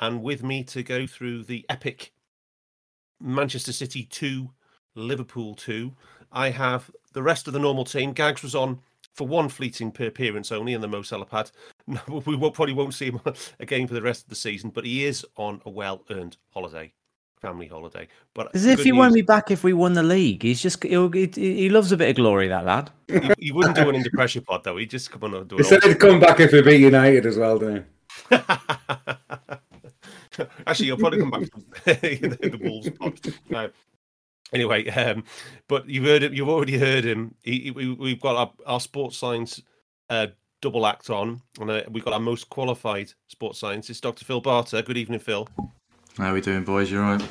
and with me to go through the epic Manchester City 2, Liverpool 2, I have the rest of the normal team. Gags was on for one fleeting per appearance only in the Mo Salah pad. We will, probably won't see him again for the rest of the season, but he is on a well earned holiday. Family holiday, but As if good he won't be back if we won the league. He's just he'll, he, he loves a bit of glory, that lad. He, he wouldn't do an under pressure pod though. He'd just come on and do it. He said he'd come back if we beat United as well, didn't Actually, you'll probably come back to the, the Wolves pod. No. Anyway, um, but you've heard it. You've already heard him. He, he- we, we've got our, our sports science uh, double act on, and uh, we've got our most qualified sports scientist, Dr. Phil Barter. Good evening, Phil. How are we doing, boys? You all right?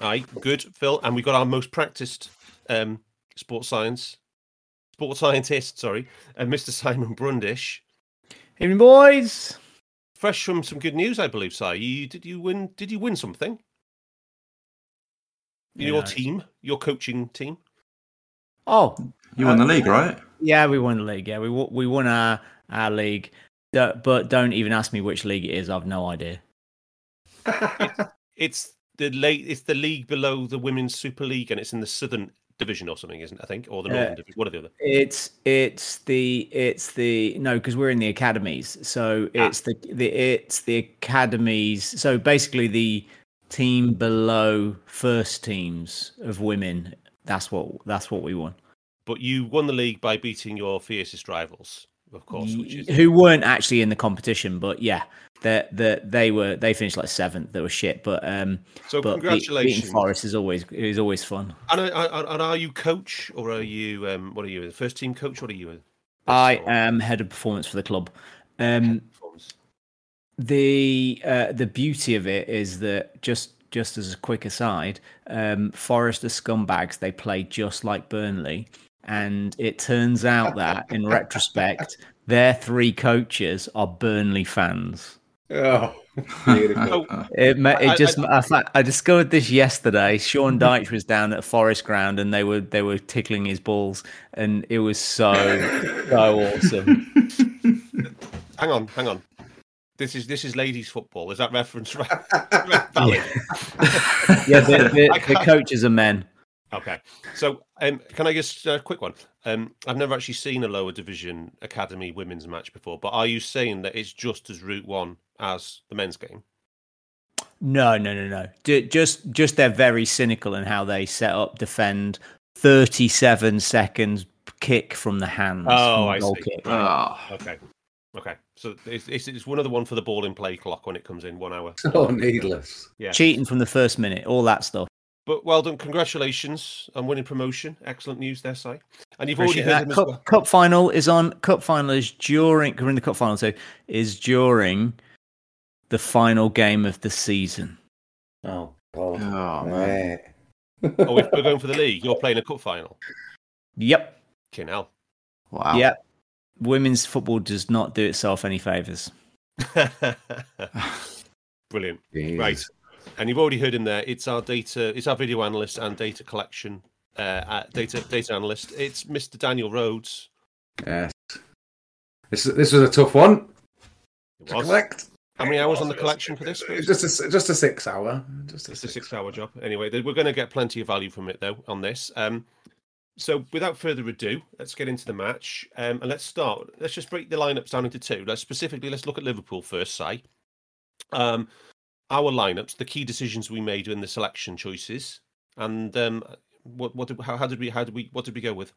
Aye, good, Phil. And we've got our most practiced um, sports science, sports scientist. Sorry, uh, Mr. Simon Brundish. Evening, boys. Fresh from some good news, I believe, Si. You did you win? Did you win something? Your team, your coaching team. Oh, You won the uh, league, right? yeah, we won the league. Yeah, we we won our our league. But don't even ask me which league it is. I've no idea. It's the late. It's the league below the women's Super League, and it's in the Southern Division or something, isn't it? I think, or the Uh, Northern Division. One or the other. It's it's the it's the no because we're in the academies. So it's the the it's the academies. So basically the team below first teams of women. That's what that's what we won. But you won the league by beating your fiercest rivals, of course, which is who weren't actually in the competition, but yeah, that that they were they finished like seventh. They were shit, but um, so. but congratulations. beating Forest is always is always fun. And, are- and are you coach or are you um? What are you? The first team coach? What are you? I Or am head of performance for the club. Um, the uh, the beauty of it is that just just as a quick aside, um, Forest are scumbags. They play just like Burnley, and it turns out that in retrospect, their three coaches are Burnley fans. Oh, beautiful. It, it just I, fa- I discovered this yesterday. Sean Dyche was down at Forest Ground and they were they were tickling his balls and it was so so awesome. hang on, hang on. This is this is ladies football. Is that reference right? valid? Yeah, the, the, the coaches are men. Okay. So, um, can I just a quick one? Um, I've never actually seen a lower division academy women's match before, but are you saying that it's just as Route One as the men's game? No, no, no, no. Just just they're very cynical in how they set up, defend. Thirty-seven seconds kick from the hands. Oh, from I see. kick. Ah, Okay. Okay. So it's, it's it's one of the one for the ball in play clock when it comes in one hour. so needless. Yeah. Cheating from the first minute, all that stuff. But well done, congratulations on winning promotion. Excellent news there, Si. And you've Appreciate already heard that. Cup, well. cup final is on. Cup final is during. We're in the cup final, so is during the final game of the season. Oh, God. oh man. Mate. Oh, if we're going for the league, you're playing a cup final. Yep. Fucking hell. Wow. Yep. Women's football does not do itself any favors. Brilliant. Jeez. Right. And you've already heard him there. It's our data, it's our video analyst and data collection, uh, data data analyst. It's Mr. Daniel Rhodes. Yes. This this was a tough one It to collect. How many hours on the collection for this? Just a just a six hour. Just a It's a six. six-hour job. Anyway, we're going to get plenty of value from it though on this. Um, so without further ado, let's get into the match. Um, and let's start. Let's just break the lineups down into two. Let's specifically let's look at Liverpool first. Say, um, our lineups, the key decisions we made in the selection choices, and um, what what did, how, how did we how did we what did we go with?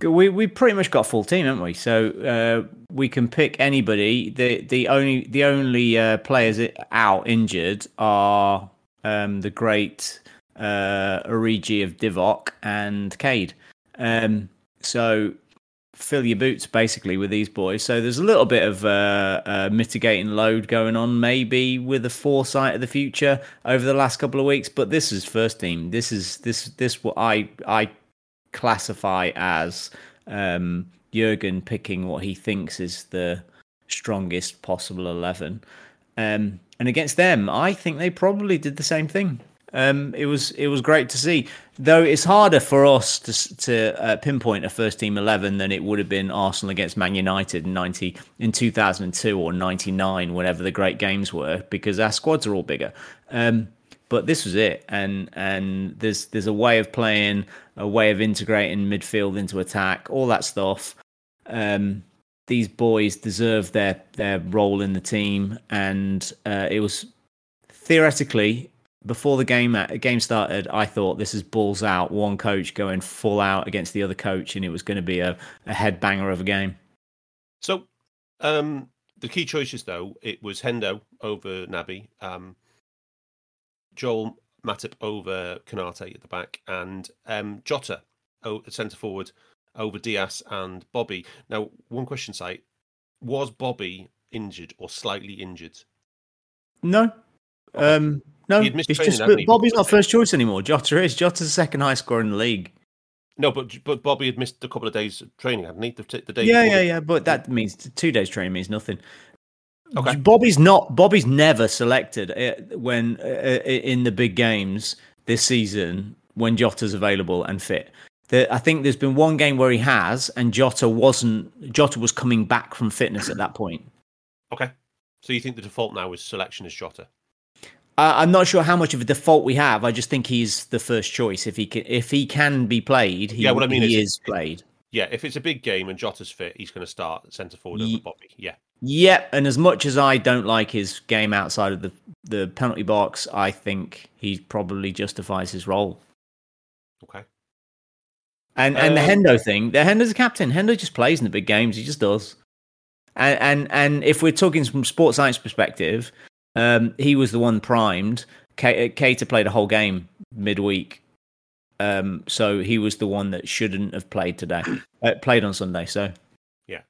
We we pretty much got full team, haven't we? So uh, we can pick anybody. The the only the only uh, players out injured are um, the great uh, Origi of Divock and Cade. Um, so fill your boots basically with these boys. So there's a little bit of uh, uh, mitigating load going on, maybe with a foresight of the future over the last couple of weeks. But this is first team. This is this this what I I classify as um, Jurgen picking what he thinks is the strongest possible 11. Um, and against them, I think they probably did the same thing. Um, it was it was great to see, though it's harder for us to to uh, pinpoint a first team eleven than it would have been Arsenal against Man United in ninety in two thousand and two or ninety nine, whatever the great games were, because our squads are all bigger. Um, but this was it, and and there's there's a way of playing, a way of integrating midfield into attack, all that stuff. Um, these boys deserve their their role in the team, and uh, it was theoretically before the game uh, game started. I thought this is balls out, one coach going full out against the other coach, and it was going to be a, a headbanger of a game. So, um, the key choices though it was Hendo over Naby, um, Joel Matip over Konate at the back, and um, Jota oh, centre forward over Diaz and Bobby. Now, one question, site was Bobby injured or slightly injured? No, um, no, He'd missed it's training, just he, Bobby's not first choice anymore. Jota is. Jota's the second highest scorer in the league. No, but but Bobby had missed a couple of days of training, hadn't he? The, the day Yeah, yeah, the- yeah. But that means two days training means nothing. Okay. Bobby's not. Bobby's never selected uh, when uh, uh, in the big games this season when Jota's available and fit. There, I think there's been one game where he has, and Jota wasn't. Jota was coming back from fitness at that point. Okay. So you think the default now is selection is Jota? I, I'm not sure how much of a default we have. I just think he's the first choice if he can. If he can be played, he, Yeah, what I mean he is- is played. Yeah, if it's a big game and Jota's fit, he's going to start centre forward over Ye- Bobby. Yeah. Yep, and as much as I don't like his game outside of the the penalty box, I think he probably justifies his role. Okay. And and the Um, Hendo thing, the Hendo's a captain. Hendo just plays in the big games. He just does. And and and if we're talking from sports science perspective, um, he was the one primed. K- Keita played a whole game midweek, um, so he was the one that shouldn't have played today. Uh, played on Sunday, so yeah,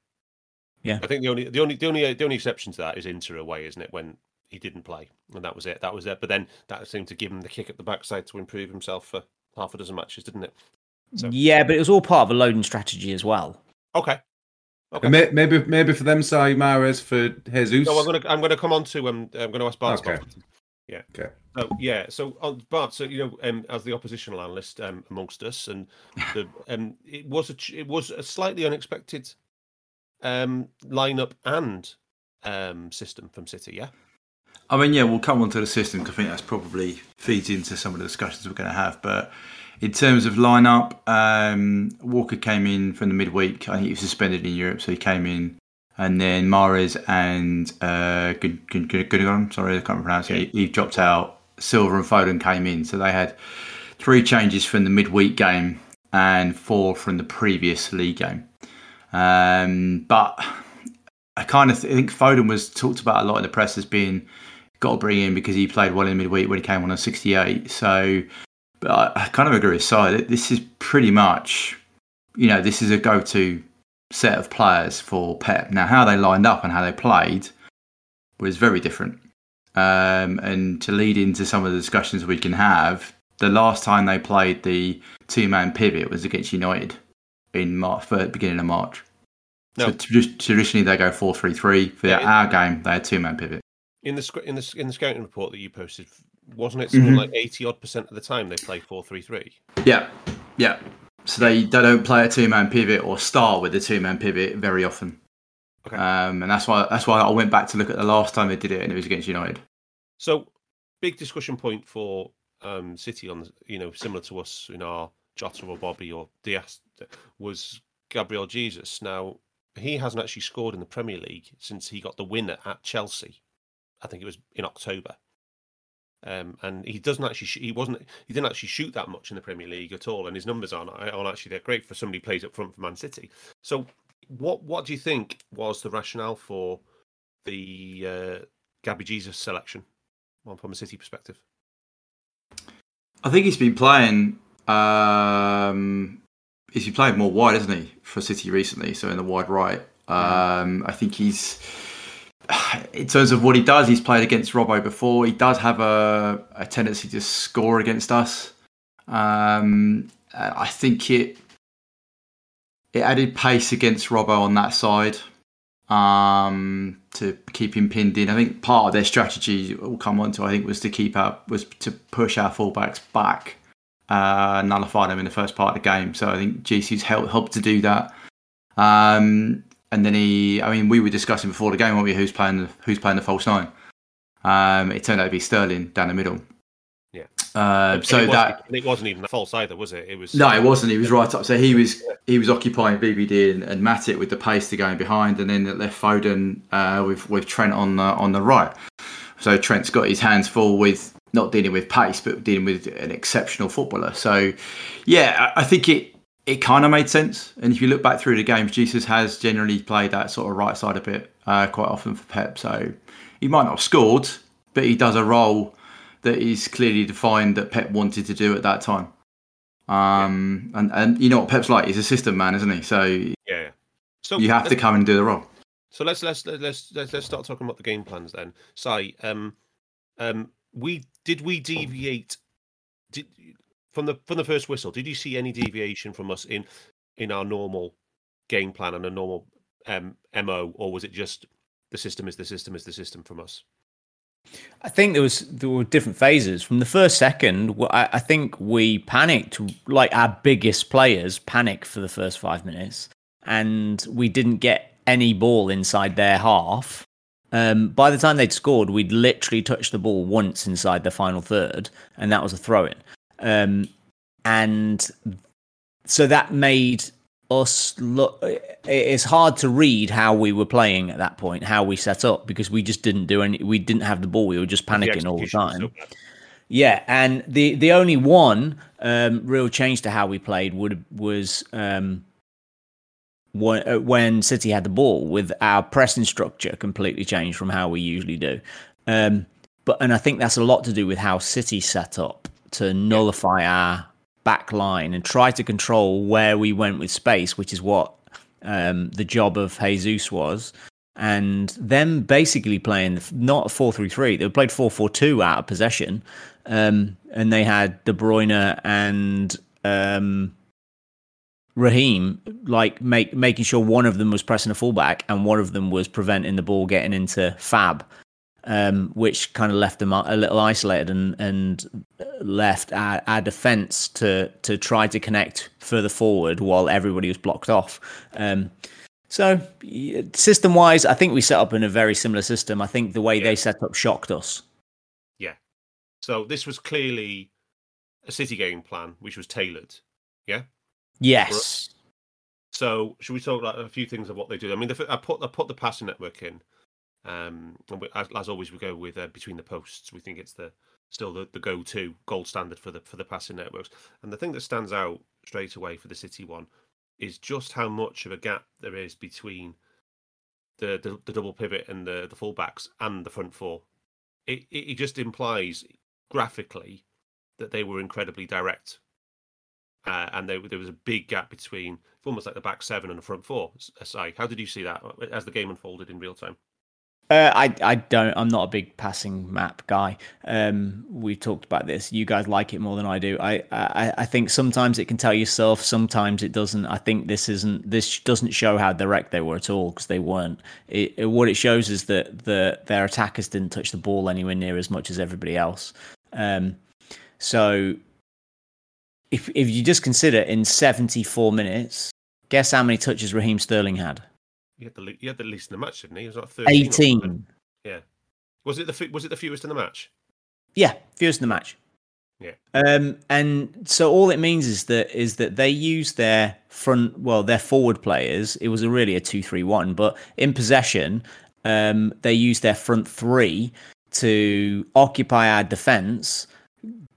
yeah. I think the only the only the only the only exception to that is Inter away, isn't it? When he didn't play, and that was it. That was it. But then that seemed to give him the kick at the backside to improve himself for half a dozen matches, didn't it? So- yeah. But it was all part of a loading strategy as well. Okay. Okay. May- Maybe maybe for them, say Mahrez for Jesus. No, I'm gonna I'm gonna come on to um I'm gonna ask Bart. Okay. Scott. Yeah. Okay. So yeah, so on Bart, so you know, um, as the oppositional analyst um, amongst us, and the um, it was a it was a slightly unexpected um lineup and um system from City. Yeah. I mean, yeah, we'll come on to the system 'cause I think that's probably feeds into some of the discussions we're going to have. But in terms of lineup, um, Walker came in from the midweek. I think he was suspended in Europe, so he came in. And then Mahrez and uh, Gun- Gun- Gun- Gundogan, sorry, I can't pronounce it. He, he dropped out. Silva and Foden came in, so they had three changes from the midweek game and four from the previous league game. Um, but I kind of think Foden was talked about a lot in the press as being got to bring in because he played well in the midweek when he came on at 68. So, but I, I kind of agree with Si. This is pretty much, you know, this is a go-to set of players for Pep. Now, how they lined up and how they played was very different. Um, and to lead into some of the discussions we can have, the last time they played the two-man pivot was against United in March, beginning of March. No. So trad- traditionally they go four three three. For Yeah, our game, they had two man pivot. In the in the in the scouting report that you posted, wasn't it something Mhm. like eighty odd percent of the time they play four three three? Yeah, yeah. So they, they don't play a two man pivot or start with a two man pivot very often. Okay. Um, and that's why that's why I went back to look at the last time they did it, and it was against United. So, big discussion point for um, City on you know similar to us in our Jota or Bobby or Diaz was Gabriel Jesus. Now he hasn't actually scored in the Premier League since he got the winner at Chelsea. I think it was in October. Um, and he doesn't actually sh- he wasn't he didn't actually shoot that much in the Premier League at all, and his numbers aren't, aren't actually they're great for somebody who plays up front for Man City. So, what what do you think was the rationale for the uh, Gabby Jesus selection, from a City perspective? I think he's been playing. Um, he's been playing more wide, hasn't he, for City recently? So in the wide right, um, I think he's. In terms of what he does, he's played against Robbo before. He does have a, a tendency to score against us. Um, I think it it added pace against Robbo on that side um, to keep him pinned in. I think part of their strategy will come on to I think was to keep up was to push our fullbacks back, uh, nullify them in the first part of the game. So I think GC's helped helped to do that. Um, and then he, I mean, we were discussing before the game, weren't we? Who's playing the, who's playing the false nine? Um, it turned out to be Sterling down the middle. Yeah. Uh, so it that it wasn't even false either, was it? It was no, it wasn't. He was right up. So he was he was occupying VVD and, and Matip with the pace to going behind, and then it left Foden uh, with with Trent on the on the right. So Trent's got his hands full with not dealing with pace, but dealing with an exceptional footballer. So yeah, I, I think it it kind of made sense. And if you look back through the games, Jesus has generally played that sort of right side a bit uh, quite often for Pep. So he might not have scored, but he does a role that is clearly defined that Pep wanted to do at that time. Um, and, and you know what Pep's like? He's a system man, isn't he? So yeah. yeah. So you have to come and do the role. So let's let's let's let's let's start talking about the game plans then. Si, um, um, we did we deviate? From the from the first whistle? Did you see any deviation from us in in our normal game plan and a normal um, mo, or was it just the system is the system is the system from us? I think there was there were different phases. From the first second, I, I think we panicked, like our biggest players panicked for the first five minutes, and we didn't get any ball inside their half. Um, by the time they'd scored, we'd literally touched the ball once inside the final third, and that was a throw in. Um, and so that made us look it's hard to read how we were playing at that point how we set up because we just didn't do any we didn't have the ball. We were just panicking the all the time. so yeah and the the only one um, real change to how we played would was um, when, uh, when city had the ball with our pressing structure completely changed from how we usually do. Um, but and i think that's a lot to do with how city set up to nullify our back line and try to control where we went with space, which is what um, the job of Jesus was. And them basically playing not a 4 3 3, they played 4 4 2 out of possession. Um, and they had De Bruyne and um, Raheem like make making sure one of them was pressing a fullback and one of them was preventing the ball getting into Fab um, which kind of left them a little isolated and and left our, our defense to to try to connect further forward while everybody was blocked off. Um, so system wise, I think we set up in a very similar system. I think the way yeah. they set up shocked us. Yeah. So this was clearly a city game plan, which was tailored. Yeah. Yes. So should we talk about a few things of what they do? I mean, I put I put the passing network in. Um, we, as, as, always, we go with uh, between the posts. We think it's the still the, the go-to gold standard for the for the passing networks. And the thing that stands out straight away for the City one is just how much of a gap there is between the the, the double pivot and the the fullbacks and the front four. It, it, it just implies graphically that they were incredibly direct. Uh, and there, there was a big gap between almost like the back seven and the front four. Aside, how did you see that as the game unfolded in real time? Uh, I I don't. I'm not a big passing map guy. Um, we talked about this. You guys like it more than I do. I, I I think sometimes it can tell yourself. Sometimes it doesn't. I think this isn't. This doesn't show how direct they were at all because they weren't. It, it, what it shows is that the their attackers didn't touch the ball anywhere near as much as everybody else. Um, so if if you just consider in 74 minutes, guess how many touches Raheem Sterling had? He had the he had the least in the match, didn't he? He was like 13 eighteen. Yeah. Was it the was it the fewest in the match? Yeah, fewest in the match. Yeah. Um, and so all it means is that is that they use their front, well, their forward players. It was a really a two-three-one, but in possession, um, they used their front three to occupy our defense,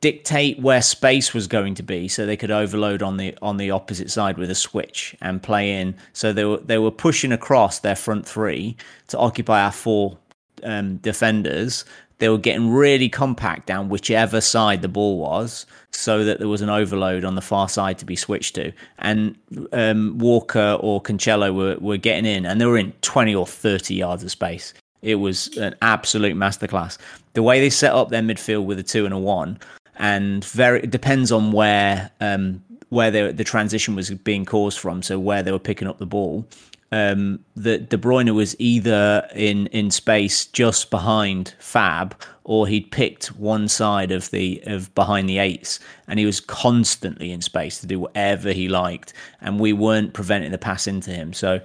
dictate where space was going to be, so they could overload on the on the opposite side with a switch and play in. So they were they were pushing across their front three to occupy our four um, defenders. They were getting really compact down whichever side the ball was, so that there was an overload on the far side to be switched to. And um, Walker or Cancelo were, were getting in, and they were in 20 or 30 yards of space. It was an absolute masterclass. The way they set up their midfield with a two and a one, and very it depends on where um, where the the transition was being caused from. So where they were picking up the ball, um, that De Bruyne was either in in space just behind Fab, or he'd picked one side of the of behind the eights, and he was constantly in space to do whatever he liked, and we weren't preventing the pass into him. So,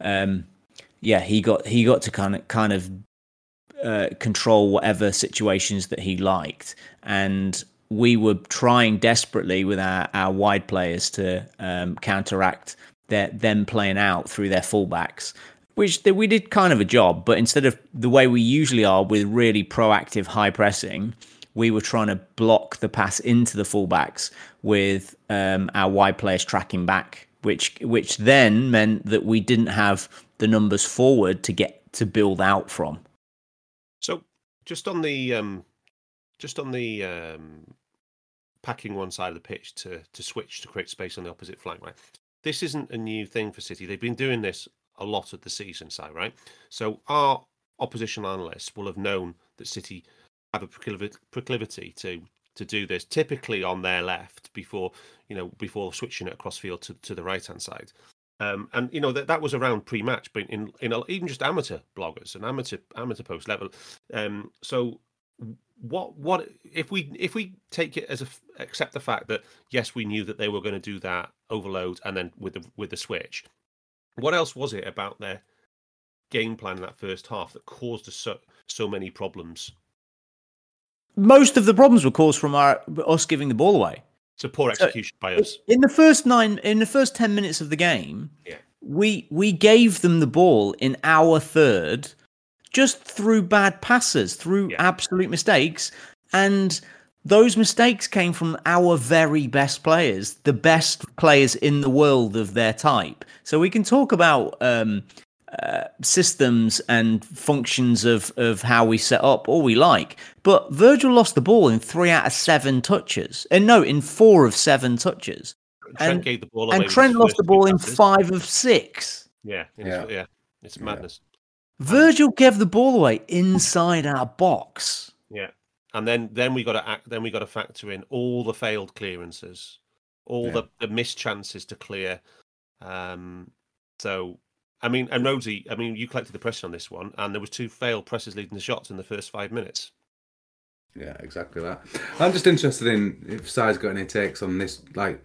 um, yeah, he got he got to kind of kind of uh, control whatever situations that he liked, and we were trying desperately with our, our wide players to um, counteract their, them playing out through their fullbacks, which we did kind of a job. But instead of the way we usually are with really proactive high pressing, we were trying to block the pass into the fullbacks with um, our wide players tracking back, which which then meant that we didn't have the numbers forward to get to build out from. So just on the um, just on the um, packing one side of the pitch to to switch to create space on the opposite flank, right? This isn't a new thing for City. They've been doing this a lot of the season side, right? So our opposition analysts will have known that City have a proclivity to to do this, typically on their left before you know before switching it across field to, to the right hand side. Um, and you know that that was around pre-match, but in in even just amateur bloggers and amateur amateur post level. Um, so what what if we if we take it as a accept the fact that yes we knew that they were going to do that overload and then with the with the switch what else was it about their game plan in that first half that caused us so, so many problems? Most of the problems were caused from our us giving the ball away. So poor execution so, by us. in the first nine in the first 10 minutes of the game yeah. we we gave them the ball in our third just through bad passes, through yeah. absolute mistakes. And those mistakes came from our very best players, the best players in the world of their type. So we can talk about um, uh, systems and functions of, of how we set up all we like. But Virgil lost the ball in three out of seven touches. And no, in four of seven touches. Trent and, gave the ball and Trent lost the ball in five of six. Yeah, yeah, yeah. It's madness. Virgil gave the ball away inside our box. Yeah, and then then we got to act. Then we got to factor in all the failed clearances, all yeah. the the missed chances to clear. Um, so I mean, and Rhodesy, I mean, you collected the pressure on this one, and there was two failed presses leading the shots in the first five minutes. Yeah, exactly that. I'm just interested in if Si's got any takes on this. Like,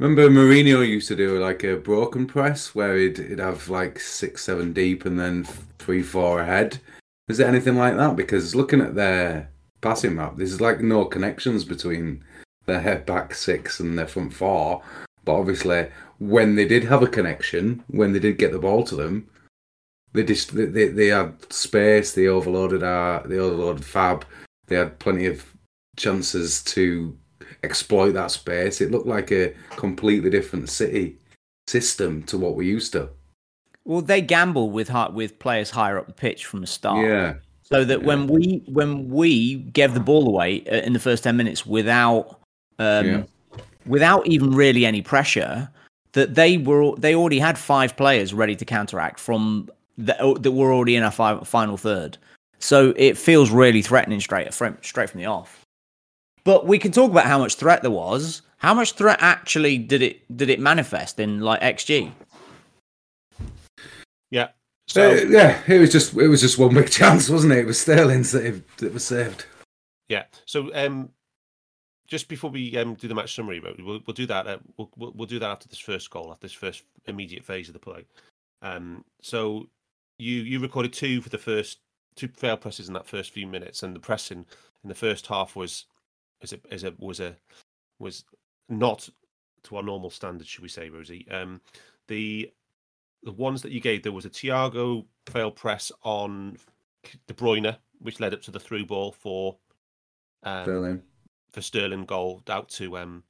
Remember Mourinho used to do like a broken press where he'd, he'd have like six, seven deep and then three, four ahead. Is there anything like that? Because looking at their passing map, there's like no connections between their back six and their front four. But obviously, when they did have a connection, when they did get the ball to them, they just they, they had space. They overloaded our they overloaded Fab. They had plenty of chances to exploit that space. It looked like a completely different city system to what we used to. Well, they gamble with with players higher up the pitch from the start. Yeah. So that yeah. when we when we gave the ball away uh, in the first ten minutes without um, yeah. without even really any pressure, that they were they already had five players ready to counteract from the, uh, that were already in our final third. So it feels really threatening straight straight from the off. But we can talk about how much threat there was. How much threat actually did it did it manifest in like XG? Yeah. So uh, yeah, it was just it was just one big chance, wasn't it? It was Sterling that, that was saved. Yeah. So um, just before we um, do the match summary, we'll, we'll do that. Uh, we'll, we'll, we'll do that after this first goal, after this first immediate phase of the play. Um, so you you recorded two for the first two fail presses in that first few minutes, and the pressing in the first half was as a as a was a was not to our normal standards, should we say, Rhodesy? Um, the the ones that you gave, there was a Thiago fail press on De Bruyne, which led up to the through ball for um, Sterling. for Sterling goal out to um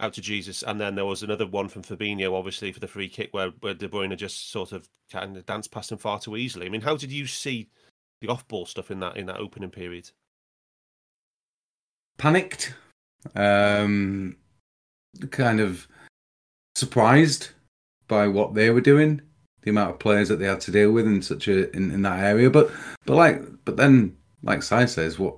out to Jesus, and then there was another one from Fabinho, obviously for the free kick where where De Bruyne just sort of kind of danced past him far too easily. I mean, how did you see the off ball stuff in that in that opening period? Panicked. Um, kind of surprised by what they were doing, the amount of players that they had to deal with in such a in, in that area. But but like but then like Si says, what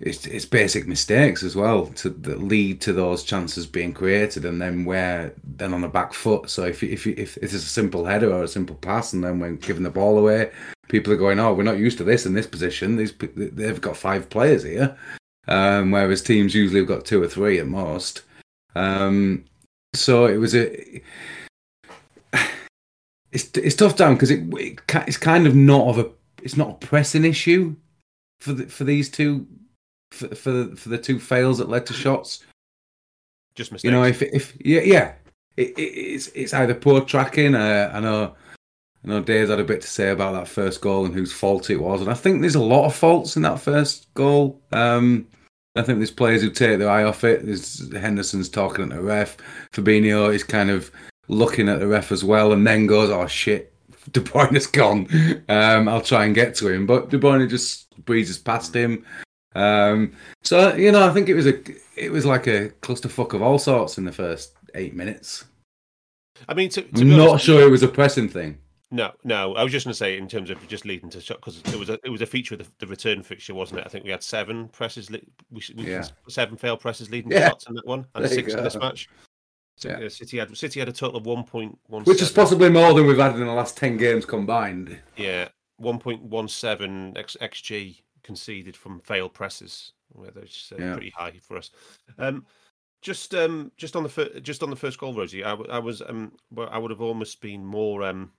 it's it's basic mistakes as well to that lead to those chances being created, and then where then on the back foot. So if if if it's a simple header or a simple pass, and then when giving the ball away, people are going, "Oh, we're not used to this in this position. These they've got five players here, um, whereas teams usually have got two or three at most." Um, so it was a. It's it's tough down because it, it it's kind of not of a it's not a pressing issue for the, for these two for for the, for the two fails that led to shots. Just mistakes. You know, if if yeah yeah, it, it, it's it's either poor tracking. Uh, I know I know Dave's had a bit to say about that first goal and whose fault it was, and I think there's a lot of faults in that first goal. Um, I think there's players who take their eye off it. There's Henderson's talking at the ref. Fabinho is kind of looking at the ref as well, and then goes, "Oh shit, De Bruyne's gone. Um, I'll try and get to him." But De Bruyne just breezes past him. Um, so you know, I think it was a it was like a clusterfuck of all sorts in the first eight minutes. I mean, to, to I'm be not honest, sure it was a pressing thing. No, no. I was just going to say in terms of just leading to shot because it was a it was a feature of the, the return fixture, wasn't it? I think we had seven presses, we, we Yeah. seven failed presses leading Yeah. to shots in that one, and There six in this match. So, Yeah. uh, City had City had a total of one point one, Which is possibly more than we've had in the last ten games combined. yeah one point one seven x xg conceded from failed presses, which is uh, Yeah. pretty high for us. Um, just um just on the fir- just on the first goal, Rhodesy, I, w- I was um well, I would have almost been more um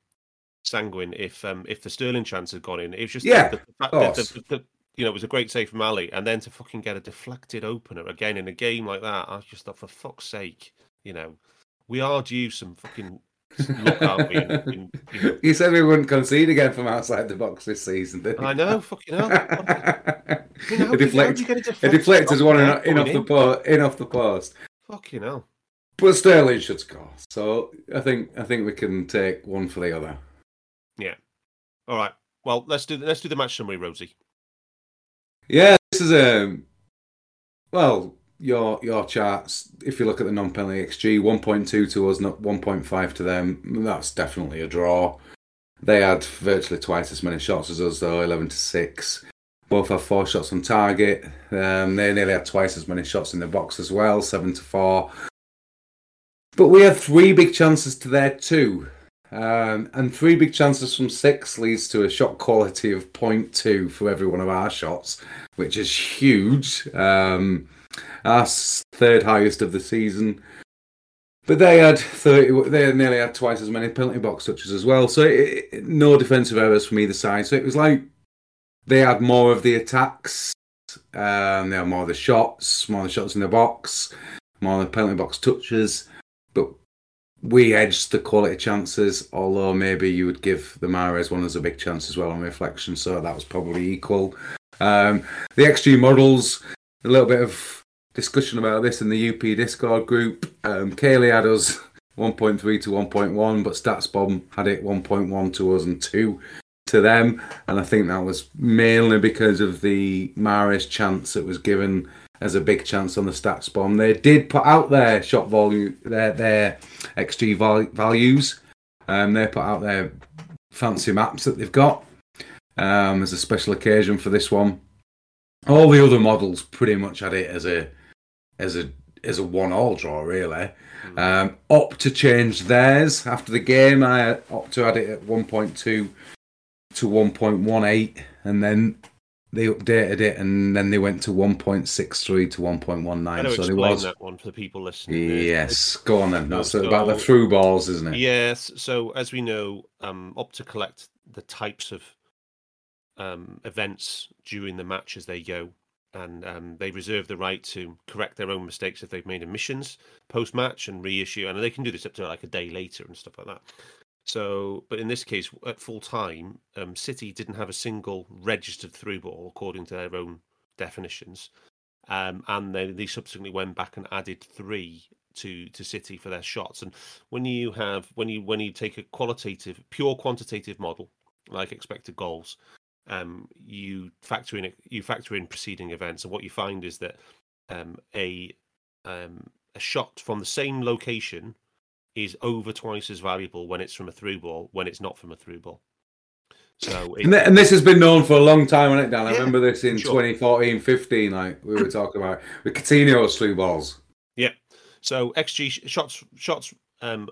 sanguine if um if the Sterling chance had gone in. It was just Yeah, the, the fact that the, the, you know it was a great save from Ali, and then to fucking get a deflected opener again in a game like that, I just thought for fuck's sake, you know, we are due some fucking look, aren't we? in- in- you know. You said we wouldn't concede again from outside the box this season, didn't you? I know, fucking hell. a, You know, do you- deflect, do you get a a deflected deflector's one in, in off the post, in off the post. Fucking hell. But Sterling should score. So I think I think we can take one for the other. All right. Well, let's do let's do the match summary, Rhodesy. Yeah, this is a well, your your charts. If you look at the non-penalty xG, one point two to us, not one point five to them. That's definitely a draw. They had virtually twice as many shots as us, though, eleven to six. Both have four shots on target. Um, they nearly had twice as many shots in the box as well, seven to four. But we had three big chances to their two. Um, and three big chances from six leads to a shot quality of 0.2 for every one of our shots, which is huge. Um, our third highest of the season. But they had 30, they nearly had twice as many penalty box touches as well. So it, it- no defensive errors from either side. So it was like they had more of the attacks, um, they had more of the shots, more of the shots in the box, more of the penalty box touches. But we edged the quality chances, although maybe you would give the Mahrez one as a big chance as well on reflection, so that was probably equal. Um, the XG models, a little bit of discussion about this in the UP Discord group. Um, Caley had us 1.3 to 1.1, but StatsBomb had it 1.1 to us and 2 to them, and I think that was mainly because of the Mahrez chance that was given as a big chance on the StatsBomb. They did put out their shot volume, their their XG val- values. Um, they put out their fancy maps that they've got um, as a special occasion for this one. All the other models pretty much had it as a as a as a one all draw really. Um, to change theirs after the game. I opt to add it at 1.2 to 1.18, and then they updated it, and then they went to 1.63 to 1.19. So there was that one for the people listening. Yes. Go on then. That's So- about the through balls, isn't it? Yes. So as we know, um, Opta collect the types of um, events during the match as they go, and um, they reserve the right to correct their own mistakes if they've made omissions post match and reissue, and they can do this up to like a day later and stuff like that. So, but in this case, at full time, um, City didn't have a single registered through ball according to their own definitions, um, and then they subsequently went back and added three to to City for their shots. And when you have when you when you take a qualitative, pure quantitative model like expected goals, um, you factor in you factor in preceding events, and what you find is that um, a um, a shot from the same location is over twice as valuable when it's from a through ball when it's not from a through ball. So it, And, th- and this has been known for a long time, hasn't it, Dan? I Yeah, remember this in sure. 2014 15, like we were talking about with Coutinho's through balls. Yeah. So XG sh- shots shots um,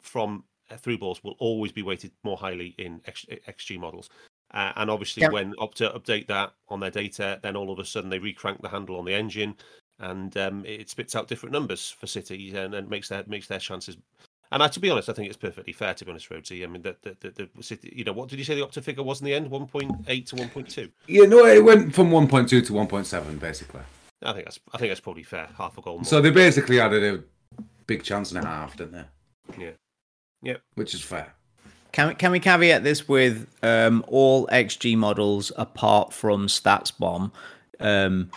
from uh, through balls will always be weighted more highly in X, XG models. Uh, and obviously, Yeah. when Opta update that on their data, then all of a sudden they recrank the handle on the engine, and um, it spits out different numbers for City and, and makes their makes their chances. And I, to be honest, I think it's perfectly fair. To be honest, Rhodesy. I mean, the, the, the, the City. You know, what did you say the Opta figure was in the end? One point eight to one point two. Yeah, no, it went from 1.2 to 1.7, basically. I think that's I think that's probably fair. Half a goal more. So they basically added a big chance and a half, didn't they? yeah. Yep. Which is fair. Can we, can we caveat this with um, all XG models apart from StatsBomb um,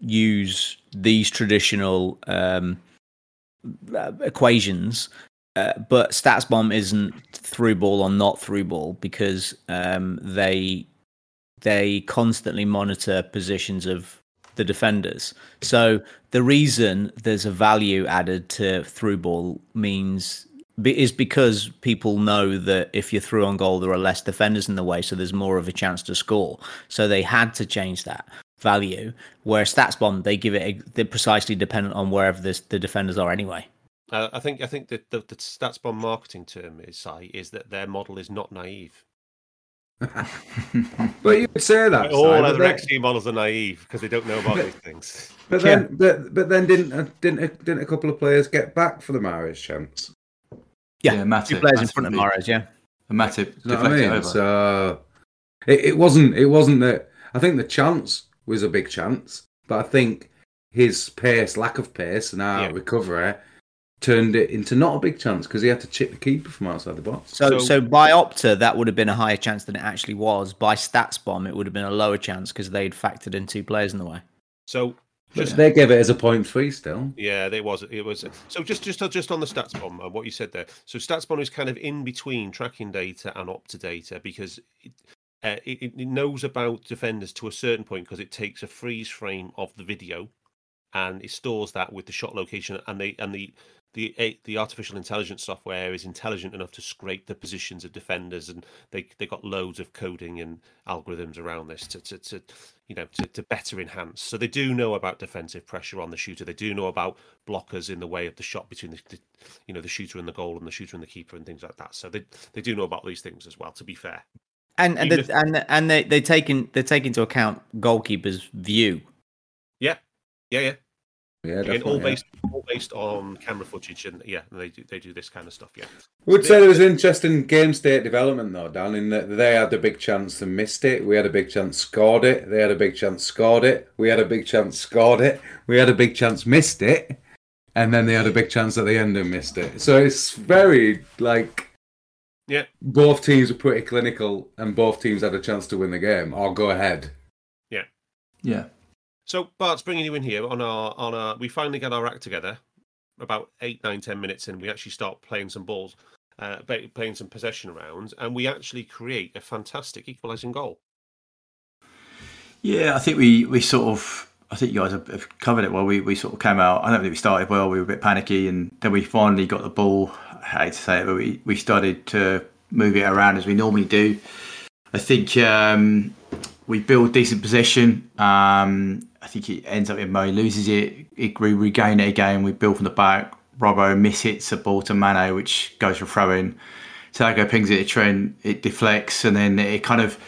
use these traditional um, uh, equations, uh, but StatsBomb isn't through ball or not through ball because um, they they constantly monitor positions of the defenders. So the reason there's a value added to through ball means is because people know that if you're through on goal, there are less defenders in the way, so there's more of a chance to score. So they had to change that value. Where StatsBomb, they give it a, they're precisely dependent on wherever this, the defenders are anyway. Uh, I think I think that the, the StatsBomb marketing term is Si, is that their model is not naive. But you would say that. All Si, but other XG models are naive because they don't know about these things. But then, but, but then didn't uh, didn't didn't a couple of players get back for the Mahrez chance? Yeah, Yeah, two Matip- players in front of Matip- Mahrez, yeah. And Matip You know what I deflected mean? over. So it, it wasn't it wasn't that. I think the chance was a big chance, but I think his pace, lack of pace, and our Yeah. recovery turned it into not a big chance because he had to chip the keeper from outside the box. So, So- so, by Opta, that would have been a higher chance than it actually was. By StatsBomb, it would have been a lower chance because they'd factored in two players in the way. So just they gave it as a point three still. yeah, there was it was so just just just on the StatsBomb uh, what you said there. So StatsBomb is kind of in between tracking data and Opta data because it, uh, it, it knows about defenders to a certain point because it takes a freeze frame of the video and it stores that with the shot location and they and the the the artificial intelligence software is intelligent enough to scrape the positions of defenders and they they got loads of coding and algorithms around this to to, to you know to, to better enhance. So they do know about defensive pressure on the shooter. They do know about blockers in the way of the shot between the, the you know the shooter and the goal and the shooter and the keeper and things like that. So they they do know about these things as well to be fair And and the, and and they they take in they take into account goalkeeper's view. yeah yeah yeah Yeah, Again, all definitely. yeah. based all based on camera footage and yeah they do they do this kind of stuff yeah Would say there was interesting game state development though, Dan, in that they had a big chance and missed it. We had a big chance, scored it. They had a big chance, scored it. We had a big chance, scored it. We had a big chance, missed it. And then they had a big chance at the end and missed it. So it's very like yeah both teams were pretty clinical and both teams had a chance to win the game or go ahead. yeah. Yeah. So Bart's bringing you in here on our on our. We finally get our act together. About eight, nine, ten minutes in, we actually start playing some balls, uh, playing some possession rounds, and we actually create a fantastic equalising goal. Yeah, I think we, we sort of I think you guys have, have covered it well. We, we sort of came out. I don't think we started well. We were a bit panicky, and then we finally got the ball. I hate to say it, but we, we started to move it around as we normally do. I think um, we build decent possession. Um, I think it ends up in Mo loses it. it. We regain it again. We build from the back. Robbo miss hits a ball to Mane, which goes for throw in. Thiago pings it to Trent. It deflects, and then it kind of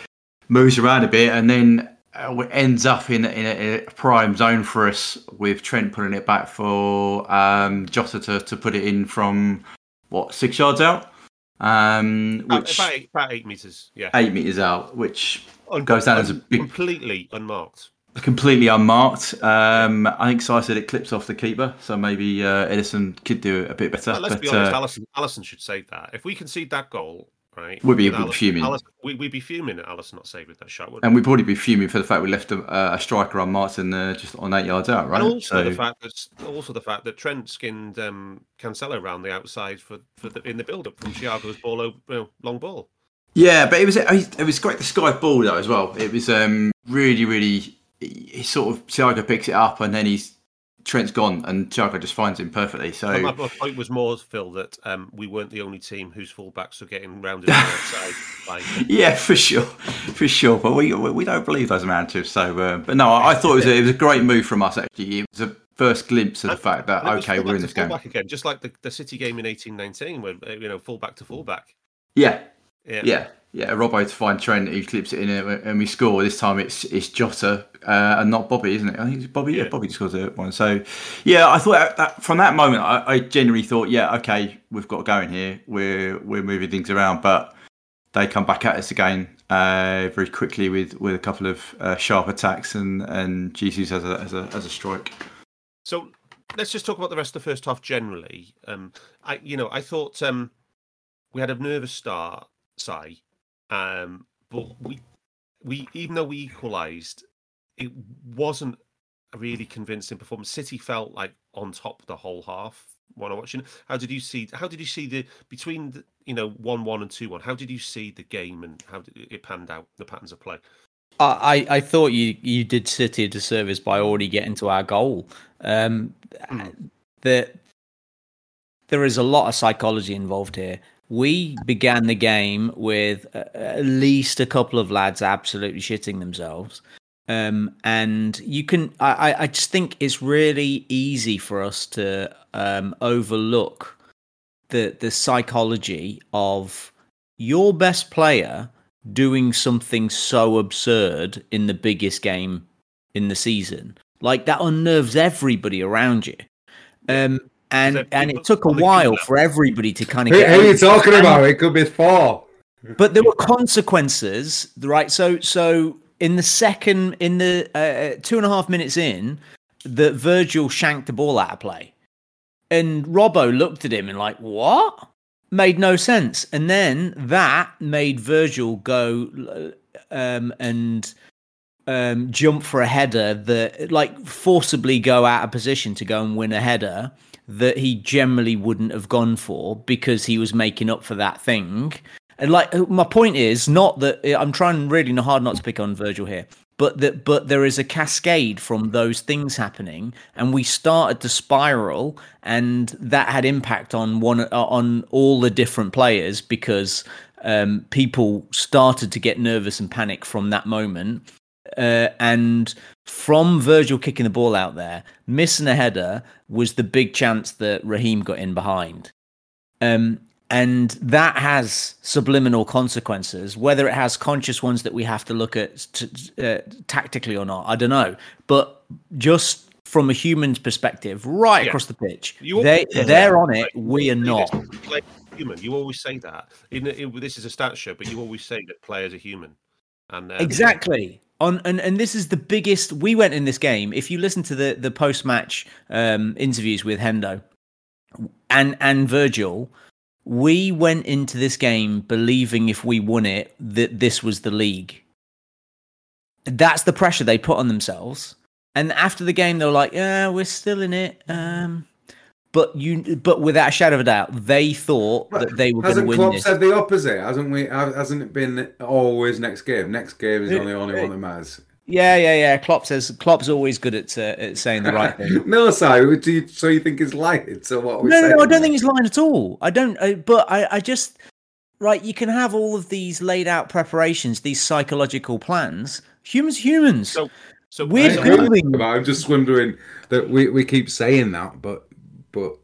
moves around a bit, and then uh, it ends up in, in, a, in a prime zone for us with Trent putting it back for um, Jota to, to put it in from what six yards out, um, About, which about, eight, about eight meters, yeah, eight meters out, which Un- goes down as a big- completely unmarked. completely unmarked. Um, I think Si said it clips off the keeper, so maybe uh, Ederson could do it a bit better. Well, let's but, be honest, uh, Alisson, Alisson should save that. If we concede that goal, right, We'd be- we'd fuming. Alisson, we, we'd be fuming at Alisson not saving that shot. wouldn't and we'd probably be fuming for the fact we left a, a striker unmarked and uh, just on eight yards out, right? And also so the fact that also the fact that Trent skinned um, Cancelo around the outside for, for the, in the build up from Thiago's ball, over, you know, long ball. yeah, but it was it was great. The sky ball though as well. It was um, really really. He sort of Thiago picks it up and then he's Trent's gone and Thiago just finds him perfectly. So my, my point was more, Phil, that um, we weren't the only team whose fullbacks were getting rounded on the outside. By, Yeah, for sure, for sure. But we we don't believe those amounts. So, uh, but no, I, I thought it was a, it was a great move from us. Actually, it was a first glimpse of the fact that And it was okay, we're in this game. again, just like the, the City game in eighteen nineteen, where you know fullback to fullback. Yeah, Yeah, yeah, yeah. A robbo to find Trent, who clips it in, and and we score. This time it's it's Jota uh, and not Bobby, isn't it? I think it's Bobby. Yeah, Yeah. Bobby scores the one. So, yeah, I thought that, that from that moment, I, I genuinely thought, yeah, okay, we've got going here. We're we're moving things around, but they come back at us again uh, very quickly with, with a couple of uh, sharp attacks and and Jesus as a as a as a strike. So let's just talk about the rest of the first half generally. Um, I, you know, I thought um, we had a nervous start, Si, um, but we, we, even though we equalised, it wasn't a really convincing performance. City felt like on top the whole half. When I watching, how did you see? How did you see the between the, you know one one and two one? How did you see the game and how did it panned out? The patterns of play. I, I thought you, you did City a disservice by already getting to our goal. Um, that there is a lot of psychology involved here. We began the game with uh, at least a couple of lads absolutely shitting themselves. Um, and you can, I, I- just think it's really easy for us to um, overlook the the psychology of your best player doing something so absurd in the biggest game in the season. Like that unnerves everybody around you. Um, and and it took a while for everybody to kind of Who, get who are you it. talking And- about? It could be four. but there were consequences, right? So, so in the second, in the uh, two and a half minutes in, that Virgil shanked the ball out of play, and Robbo looked at him and like, what? Made no sense. And then that made Virgil go uh, um, and um, jump for a header that, like, forcibly go out of position to go and win a header that he generally wouldn't have gone for because he was making up for that thing. And like my point is not that I'm trying really hard not to pick on Virgil here, but that but there is a cascade from those things happening, and we started to spiral, and that had impact on one uh, on all the different players because um, people started to get nervous and panic from that moment. Uh, and from Virgil kicking the ball out there, missing a header was the big chance that Raheem got in behind. Um, and that has subliminal consequences. Whether it has conscious ones that we have to look at t- uh, tactically or not, I don't know. But just from a human's perspective, right Yeah. across the pitch, You- they they're on it. We are not. human. You always say that. In, in, this is a stats show, but you always say that players are human. And um, Exactly. On and, and this is the biggest we went in this game. If you listen to the the post match um, interviews with Hendo and and Virgil, we went into this game believing if we won it that this was the league. That's the pressure they put on themselves. And after the game, they were like, "Yeah, we're still in it." Um, but you, but without a shadow of a doubt, they thought that they were going to Hasn't win Klopp this. said the opposite? Hasn't we? Hasn't it been always next game? Next game is It- only only one that matters. Yeah, yeah, yeah. Klopp says Klopp's always good at, uh, at saying the right thing. no, so do you, so you think he's lying? So what? Are we no, no, saying no, I don't think he's lying at all. I don't. I, but I, I just right. You can have all of these laid out preparations, these psychological plans. Humans, humans. So, so We're I building- I'm just wondering that we, we keep saying that, but but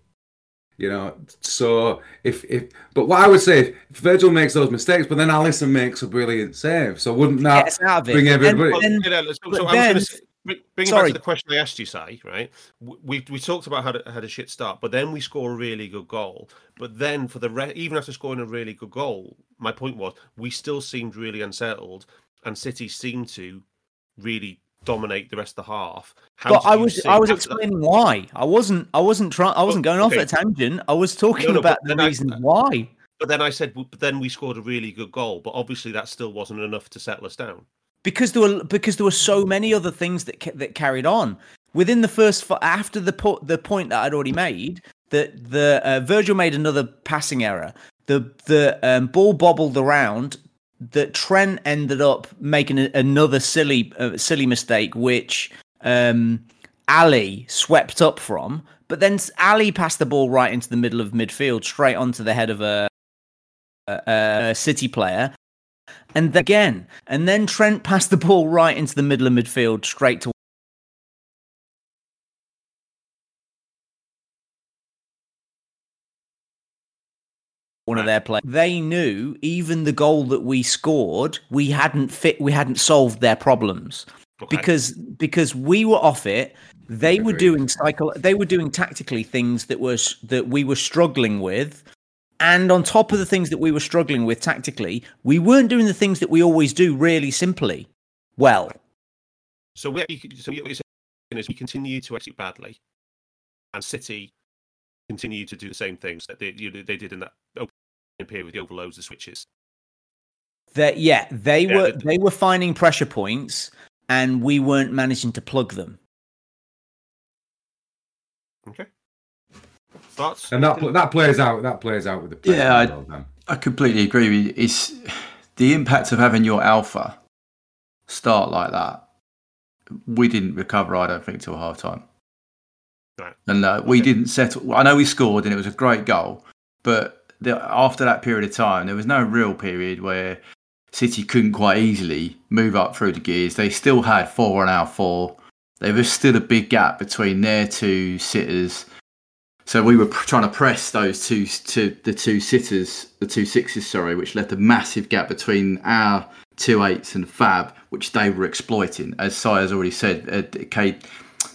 you know, so if if but what I would say if Virgil makes those mistakes, but then Alisson makes a brilliant save, so wouldn't that Gets out of it. bring But then- everybody? Then- so, so I was then- gonna say, bring- bringing sorry. back to the question I asked you, Si, right? W- We we talked about how to, had a shit start, but then we score a really good goal. But then for the re- even after scoring a really good goal, my point was we still seemed really unsettled, and City seemed to really dominate the rest of the half. How But I was I was after that? explaining why. I wasn't I wasn't trying I wasn't going off okay. at a tangent. I was talking No, no, about the then I- reasons why. But then I said, but then we scored a really good goal. But obviously, that still wasn't enough to settle us down. because there were because there were so many other things that ca- that carried on within the first after the po- the point that I'd already made that the uh, Virgil made another passing error. The the um, ball bobbled around. That Trent ended up making a, another silly uh, silly mistake, which um, Ali swept up from. But then Ali passed the ball right into the middle of midfield, straight onto the head of a, a, a City player, and then again, and then Trent passed the ball right into the middle of midfield, straight to one of their players. They knew even the goal that we scored, we hadn't fit, we hadn't solved their problems Okay. because because we were off it. They were doing cycle. They were doing tactically things that was that we were struggling with, and on top of the things that we were struggling with tactically, we weren't doing the things that we always do really simply. Well, So we, so what you're saying is we continue to execute badly, and City continue to do the same things that they you know, they did in that opening period with the overloads, the switches. that yeah, they Yeah, were the- they were finding pressure points, and we weren't managing to plug them. Okay. Thoughts? And that that plays out. That plays out with the pressing Yeah, I- as well, I completely agree with you. It's the impact of having your alpha start like that. We didn't recover, I don't think, till half time. Right. And uh, we Okay. didn't settle. I know we scored and it was a great goal, but the, after that period of time, there was no real period where City couldn't quite easily move up through the gears. They still had four on our four. There was still a big gap between their two sitters. So we were pr- trying to press those two, to the two sitters, the two sixes, sorry, which left a massive gap between our two eights and Fab, which they were exploiting. As Sire's already said, uh, Kate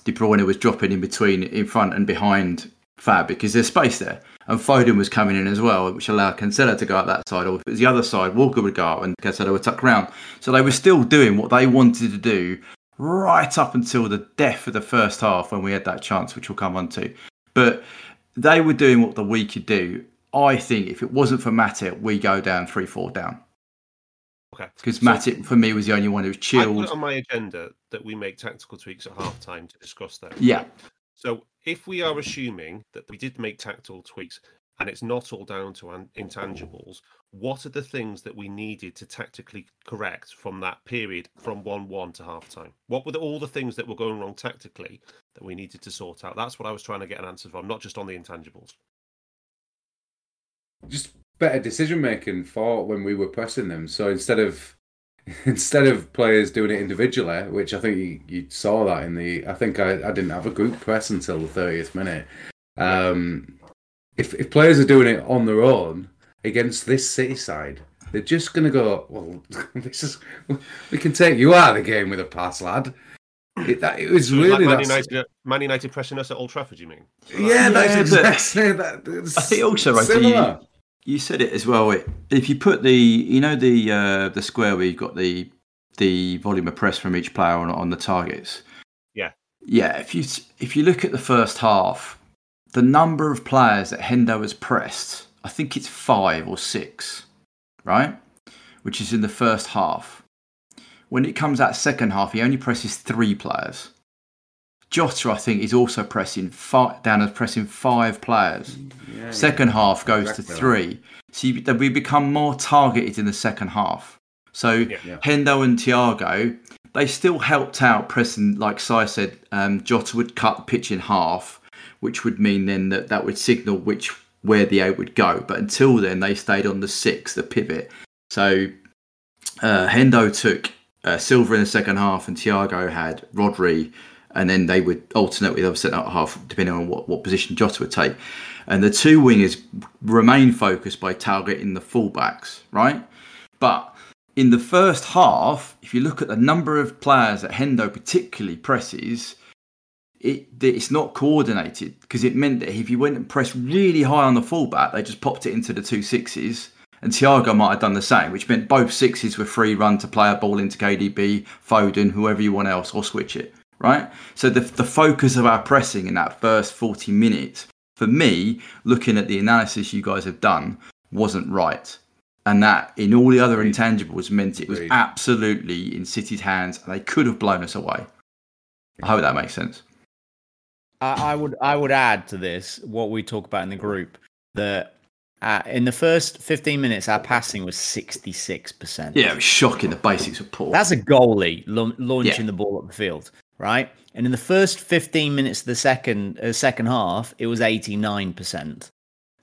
De Bruyne was dropping in between, in front and behind Fab because there's space there. And Foden was coming in as well, which allowed Cancelo to go up that side. Or if it was the other side, Walker would go up and Cancelo would tuck around. So they were still doing what they wanted to do right up until the death of the first half when we had that chance, which we'll come on to. But they were doing what the we could do. I think if it wasn't for Matip, we go down 3 4 down. Okay. Because So- Matip, for me, was the only one who was chilled. I put on my agenda that we make tactical tweaks at half time to discuss that. Yeah. So if we are assuming that we did make tactical tweaks and it's not all down to an- intangibles, what are the things that we needed to tactically correct from that period from 1 1 to half time? What were the, all the things that were going wrong tactically that we needed to sort out? That's what I was trying to get an answer from, not just on the intangibles. just better decision making for when we were pressing them. So instead of instead of players doing it individually, which I think you, you saw that in the, I think I, I didn't have a group press until the thirtieth minute. Um, if if players are doing it on their own against this City side, they're just gonna go. Well, this is we can take you out of the game with a pass, lad. It, that, it was So really like Man United, Man United pressing us at Old Trafford, you mean? Yeah, Yeah, but- exactly that. I think also, right, similar. You, said it as well. It, if you put the, you know, the uh, the square where you've got the the volume of press from each player on on the targets. Yeah. Yeah. If you if you look at the first half, the number of players that Hendo has pressed, I think it's five or six, right? Which is in the first half. When it comes out second half, he only presses three players. Jota, I think, is also pressing five, down as pressing five players. Yeah, Second half goes to three. So you, we become more targeted in the second half. So Yeah. Yeah. Hendo and Thiago, they still helped out pressing, like Si said, um, Jota would cut the pitch in half, which would mean then that that would signal which where the eight would go. But until then, they stayed on the six, the pivot. So uh, Hendo took uh, Silva in the second half, and Thiago had Rodri, and then they would alternate with the other centre half depending on what, what position Jota would take. And the two wingers remain focused by targeting the fullbacks, right? But in the first half, if you look at the number of players that Hendo particularly presses, it it's not coordinated because it meant that if you went and pressed really high on the fullback, they just popped it into the two sixes, And Thiago might have done the same, which meant both sixes were free run to play a ball into KDB, Foden, whoever you want else, or switch it, right? So the, the focus of our pressing in that first 40 minutes, for me, looking at the analysis you guys have done, wasn't right. And that, in all the other intangibles, meant it was Agreed. absolutely in City's hands and they could have blown us away. I hope that makes sense. I, I would I would add to this what we talk about in the group that uh, in the first 15 minutes our passing was 66%. Yeah, it was shocking. The basics were poor. That's a goalie la- launching Yeah. the ball up the field, right? And in the first 15 minutes of the second uh, second half, it was 89%.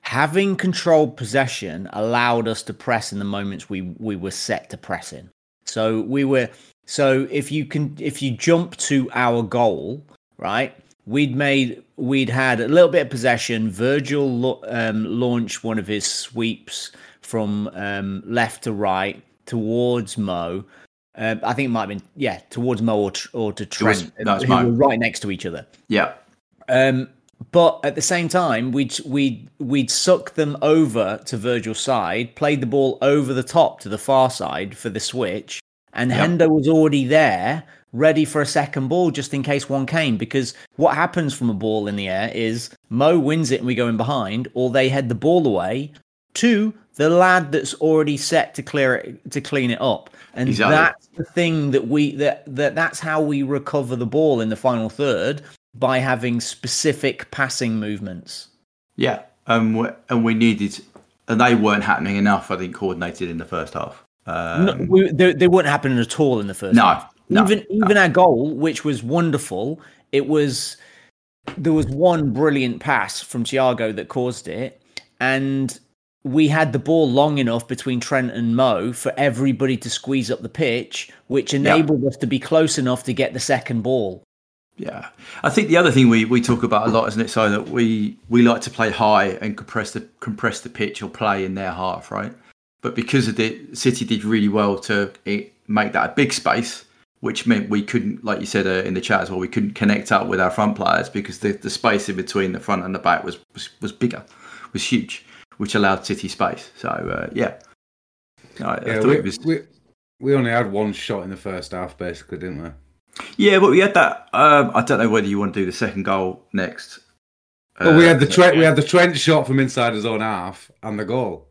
Having controlled possession allowed us to press in the moments we we were set to press in. So we were so if you can if you jump to our goal, right? We'd made we'd had a little bit of possession. Virgil um, launched one of his sweeps from um, left to right towards Mo. Um, I think it might have been yeah towards Mo or, or to Trent, who were right next to each other. yeah. Um, but at the same time, we'd we'd we'd suck them over to Virgil's side, played the ball over the top to the far side for the switch, and Yeah. Hendo was already there, ready for a second ball just in case one came. Because what happens from a ball in the air is Mo wins it and we go in behind, or they head the ball away to the lad that's already set to clear it to clean it up. And Exactly. that's the thing that we that, that that's how we recover the ball in the final third by having specific passing movements. Yeah, um, we- and we needed, and they weren't happening enough. I think coordinated in the first half. Um, no, we, they, they weren't happening at all in the first. No, half. no, even even our goal, which was wonderful, it was there was one brilliant pass from Thiago that caused it, and we had the ball long enough between Trent and Mo for everybody to squeeze up the pitch, which enabled us to be close enough to get the second ball. Yeah, I think the other thing we, we talk about a lot, isn't it? So that we we like to play high and compress the compress the pitch or play in their half, right? But because of the City did really well to it, make that a big space, which meant we couldn't, like you said uh, in the chat as well, we couldn't connect up with our front players because the, the space in between the front and the back was was, was bigger, was huge, which allowed City space. So uh, yeah, I, I Yeah, we, was. we, we only had one shot in the first half, basically, didn't we? Yeah, but we had that. Um, I don't know whether you want to do the second goal next. Well, we Uh, had the Trent, we had the Trent shot from inside his own half and the goal.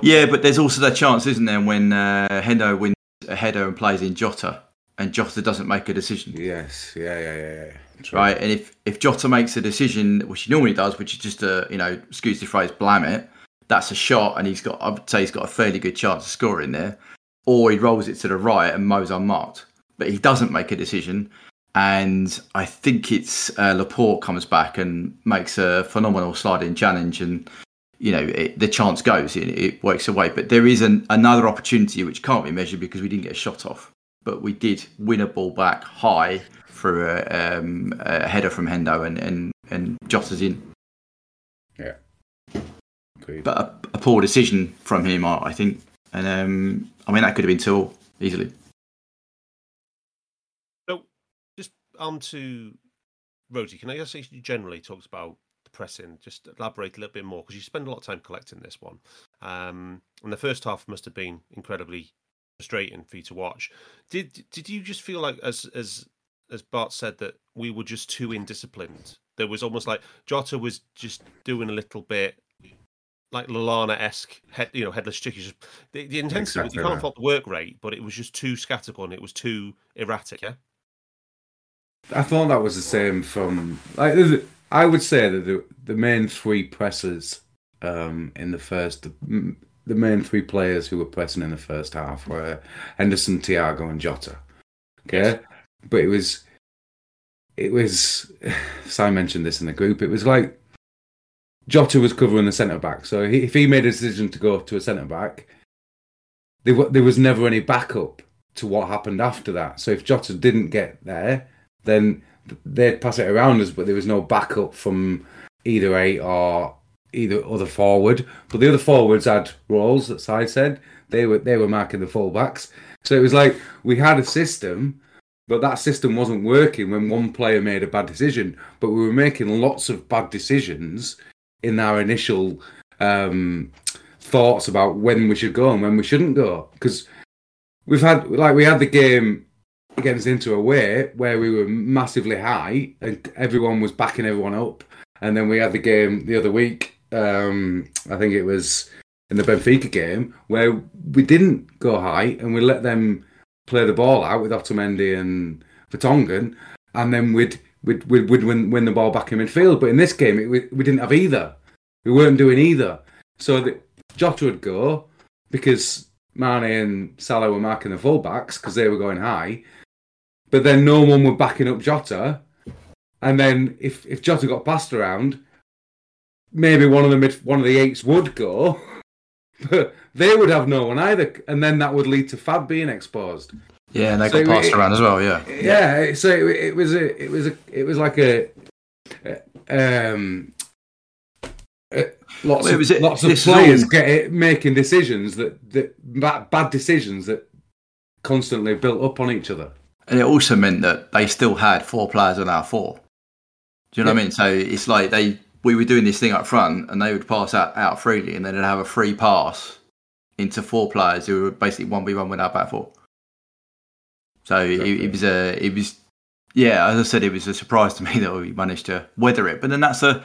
Yeah, but there's also that chance, isn't there, when uh, Hendo wins a header and plays in Jota, and Jota doesn't make a decision, Yes, yeah, yeah, yeah, yeah. True. right? And if if Jota makes a decision, which he normally does, which is just a you know, excuse the phrase, blam it, that's a shot, and he's got I would say he's got a fairly good chance of scoring there, or he rolls it to the right and Mo's unmarked, but he doesn't make a decision. And I think it's uh, Laporte comes back and makes a phenomenal sliding challenge, and you know it, the chance goes, it, it works away. But there is an, another opportunity which can't be measured because we didn't get a shot off, but we did win a ball back high through a, um, a header from Hendo, and and and Jota's in. Yeah. Agreed. But a, a poor decision from him, I I think, and um, I mean that could have been two easily. So, just on to Rhodesy, can I just say you generally talks about the pressing? Just elaborate a little bit more because you spend a lot of time collecting this one. Um, and the first half must have been incredibly frustrating for you to watch. Did did you just feel like, as as as Bart said, that we were just too indisciplined? There was almost like Jota was just doing a little bit. Like Lallana esque, head, you know, headless chickies. The, the intensity, Exactly you can't fault the work rate, but it was just too scattergun. It was too erratic. Yeah. I thought that was the same from like I would say that the the main three presses um, in the first the, the main three players who were pressing in the first half were Henderson, Thiago, and Jota. Okay, but it was it was Si mentioned this in the group. It was like Jota was covering the centre back, so he, if he made a decision to go to a centre back, there there was never any backup to what happened after that. So if Jota didn't get there, then they'd pass it around us, but there was no backup from either eight or either other forward. But the other forwards had roles, as I said. They were they were marking the fullbacks. So it was like we had a system, but that system wasn't working when one player made a bad decision. But we were making lots of bad decisions in our initial um, thoughts about when we should go and when we shouldn't go because we've had like we had the game against Inter away where we were massively high and everyone was backing everyone up, and then we had the game the other week. Um, I think it was in the Benfica game where we didn't go high and we let them play the ball out with Otamendi and Vertonghen, and then we'd we'd, we'd, we'd win, win the ball back in midfield. But in this game, it, we, we didn't have either. We weren't doing either. So the, Jota would go because Mane and Salah were marking the fullbacks because they were going high. But then no one were backing up Jota. And then if, if Jota got passed around, maybe one of the mid, one of the eights would go, but they would have no one either, and then that would lead to Fab being exposed. Yeah, and they So got passed it- around as well. Yeah, Yeah, so it, it was a, it was a, it was like a, um, uh, lots Well, of a- lots of players get it, making decisions that that bad, bad decisions that constantly built up on each other. and it also meant that they still had four players on our four. Do you know what I mean? So it's like they we were doing this thing up front, and they would pass out, out freely, and then they'd have a free pass into four players who were basically one v one with our back four. So it, it was a it was yeah, as I said, it was a surprise to me that we managed to weather it. But then that's a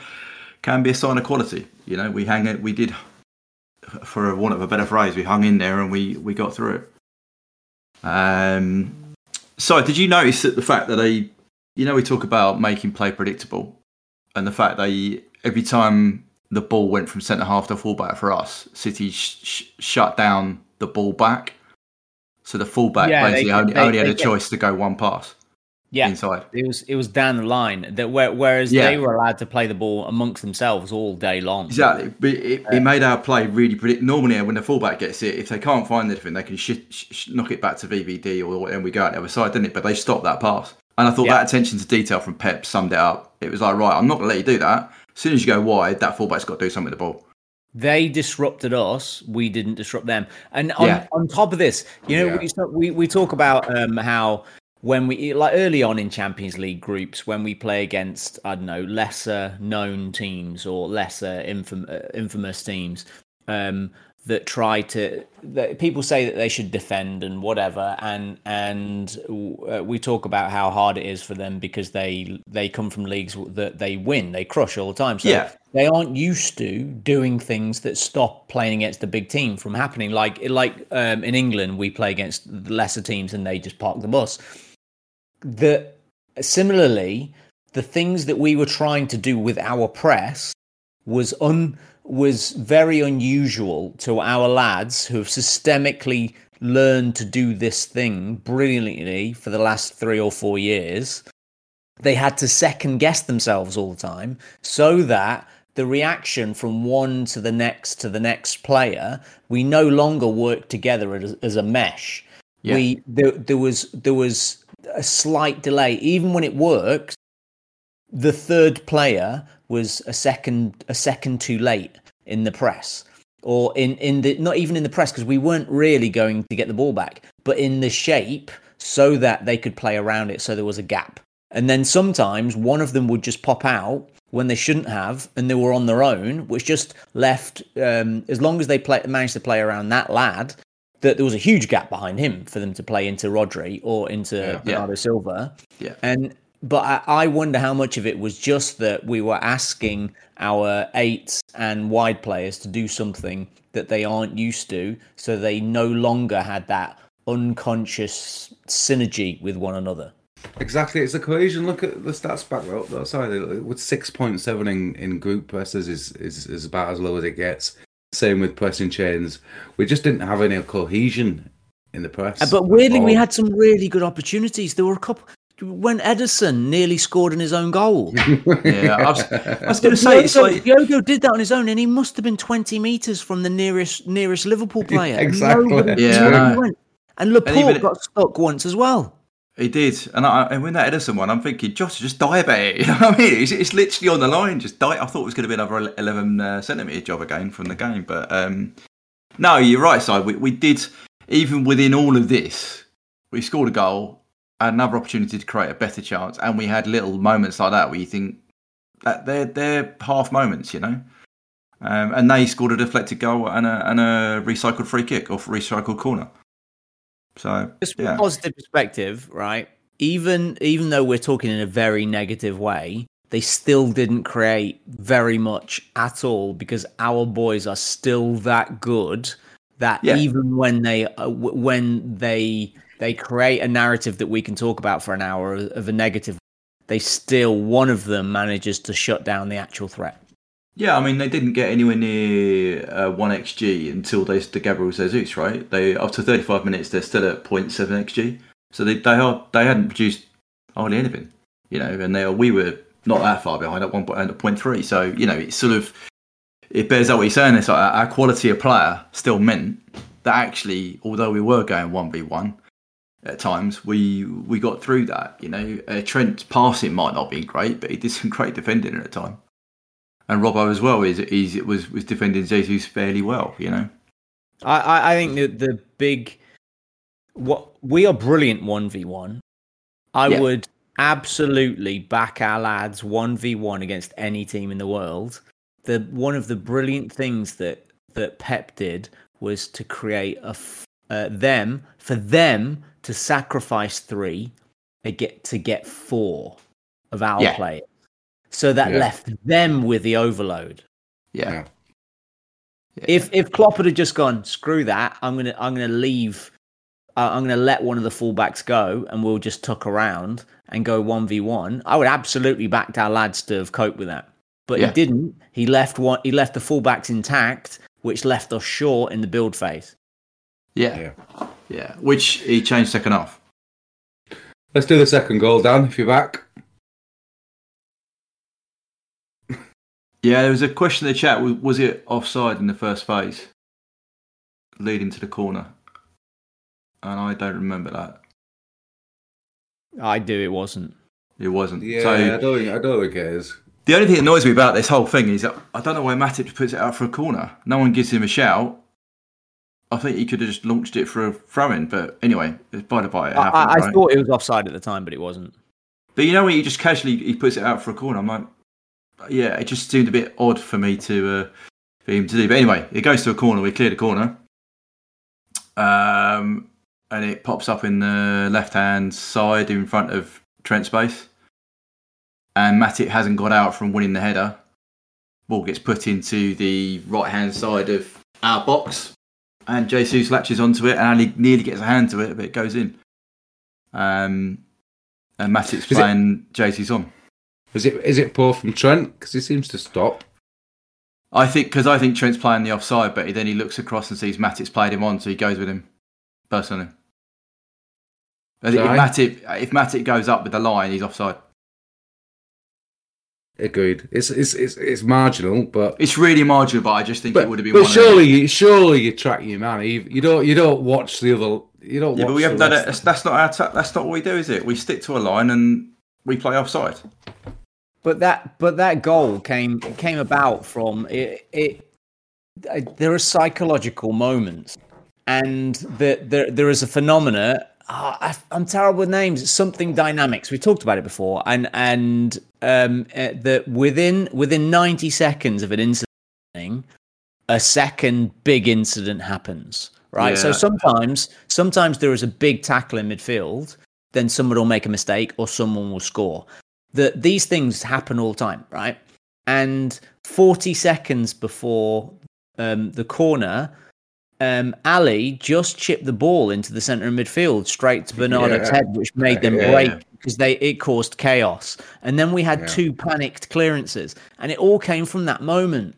can be a sign of quality. You know, we hang it. We did, for want of a better phrase, we hung in there and we we got through it. Um. So, did you notice that the fact that they, you know, we talk about making play predictable, and the fact they every time the ball went from centre half to fullback for us, City sh- sh- shut down the ball back. So the fullback Yeah, they- basically only, they- only had a choice to go one pass Yeah, inside. it was it was down the line that where, whereas Yeah. they were allowed to play the ball amongst themselves all day long. Exactly, but it, it made our play really predict. Normally, when the fullback gets it, if they can't find anything, they can sh- sh- knock it back to VVD or and we go out the other side, didn't it? But they stopped that pass, and I thought Yeah. that attention to detail from Pep summed it up. It was like, right, I'm not going to let you do that. As soon as you go wide, that fullback's got to do something with the ball. They disrupted us. We didn't disrupt them. And on, Yeah. on top of this, you know, Yeah. we, we we talk about um, how when we like early on in Champions League groups when we play against I don't know lesser known teams or lesser infam- uh, infamous teams um, that try to that people say that they should defend and whatever and and uh, we talk about how hard it is for them because they they come from leagues that they win they crush all the time so Yeah. they aren't used to doing things that stop playing against the big team from happening. Like like um, in England, we play against the lesser teams and they just park the bus. The similarly, the things that we were trying to do with our press was un was very unusual to our lads who have systemically learned to do this thing brilliantly for the last three or four years. They had to second guess themselves all the time so that the reaction from one to the next to the next player we no longer work together as, as a mesh. Yeah. we there, there was there was a slight delay. Even when it worked the third player was a second a second too late in the press or in in the not even in the press because we weren't really going to get the ball back but in the shape so that they could play around it so there was a gap and then sometimes one of them would just pop out when they shouldn't have and they were on their own which just left um, as long as they play, managed to play around that lad that there was a huge gap behind him for them to play into Rodri or into Yeah. Bernardo Silva Yeah. and but I, I wonder how much of it was just that we were asking our eights and wide players to do something that they aren't used to, so they no longer had that unconscious synergy with one another. Exactly, it's the cohesion. Look at the stats back up. though. Sorry, with six point seven in, in group presses is, is is about as low as it gets. Same with pressing chains. We just didn't have any cohesion in the press. Uh, But weirdly, we had some really good opportunities. There were a couple when Ederson nearly scored in his own goal. Yeah, I was, I was going to say, it's Diogo, like, Diogo did that on his own, and he must have been twenty meters from the nearest nearest Liverpool player. Exactly. Yeah, nobody I went. And Laporte even- got stuck once as well. He did, and I and when that Ederson one, I'm thinking, Josh, just die about it. You know what I mean? It's, it's literally on the line. Just die. I thought it was going to be another 11 uh, centimeter job again from the game, but um, no, you're right. Side, we we did even within all of this, we scored a goal, another opportunity to create a better chance, and we had little moments like that where you think that they're they're half moments, you know. Um, and they scored a deflected goal and a, and a recycled free kick or recycled corner. So Just from yeah. a positive perspective, right? Even even though we're talking in a very negative way, they still didn't create very much at all because our boys are still that good that Yeah. even when they uh, w- when they they create a narrative that we can talk about for an hour of, a negative, they still one of them manages to shut down the actual threat. Yeah, I mean they didn't get anywhere near uh, one xg until they to Gabriel Jesus, right? They thirty five minutes they're still at 0.7 xg, so they they are they hadn't produced hardly anything, you know, and they are, we were not that far behind at one point at point three. So you know it's sort of it bears out what you're saying. It's like our quality of player still meant that actually, although we were going one v one at times, we we got through that. You know, uh, Trent's passing might not be great, but he did some great defending at the time and Robbo as well is is was was defending Jesus fairly well, you know. I, I, think that the big what we are brilliant one v one. I Yeah. would absolutely back our lads one v one against any team in the world. The one of the brilliant things that that Pep did was to create a uh, them for them to sacrifice three to get to get four of our Yeah. players. So that Yeah. left them with the overload. Yeah. Yeah. If if Klopp had just gone, screw that, I'm gonna I'm gonna leave. Uh, I'm gonna let one of the fullbacks go, and we'll just tuck around and go one v one. I would absolutely backed our lads to have coped with that, but Yeah. he didn't. He left one. He left the fullbacks intact, which left us short in the build phase. Yeah. Yeah. Yeah. Which he changed second half. Let's do the second goal, Dan, if you're back. Yeah, there was a question in the chat. Was, was it offside in the first phase, leading to the corner? And I don't remember that. I do. It wasn't. It wasn't. Yeah, so I don't think I don't think it is. the only thing that annoys me about this whole thing is that I don't know why Matip puts it out for a corner. No one gives him a shout. I think he could have just launched it for a throw in, but anyway, it's by the by. It I, happened, I, I right? thought it was offside at the time, but it wasn't. But you know when he just casually he puts it out for a corner, I'm like, yeah, it just seemed a bit odd for me to uh, for him to do. But anyway, it goes to a corner. We clear the corner, um, and it pops up in the left hand side in front of Trent space, and Matip hasn't got out from winning the header. Ball gets put into the right hand side of our box, and Jesus latches onto it, and Ali nearly gets a hand to it, but it goes in. Um, and Matip's it- playing Jesus on. Is it is it poor from Trent? Because he seems to stop. I think because I think Trent's playing the offside, but then he looks across and sees Matip's played him on, so he goes with him. Personally, if? Matip if Matip goes up with the line, he's offside. Agreed. It's it's it's, it's marginal, but It's really marginal, but I just think but, it would have been. but one surely Of you surely you track your man. You, you don't you don't watch the other. You don't. Yeah, watch but we haven't done it. That's, that's not our. ta- that's not what we do, is it? We stick to a line and we play offside. But that but that goal came came about from it. it uh, there are psychological moments, and the, there there is a phenomena. Ah, I, I'm terrible with names. It's something dynamics. We talked about it before, and and um, uh, that within within 90 seconds of an incident, a second big incident happens. Right. So sometimes sometimes there is a big tackle in midfield, then someone will make a mistake or someone will score that these things happen all the time, right? And 40 seconds before um, the corner, um, Ali just chipped the ball into the centre of midfield straight to Bernardo's Yeah. head, which made them Yeah. break because they it caused chaos. And then we had Yeah. two panicked clearances, and it all came from that moment.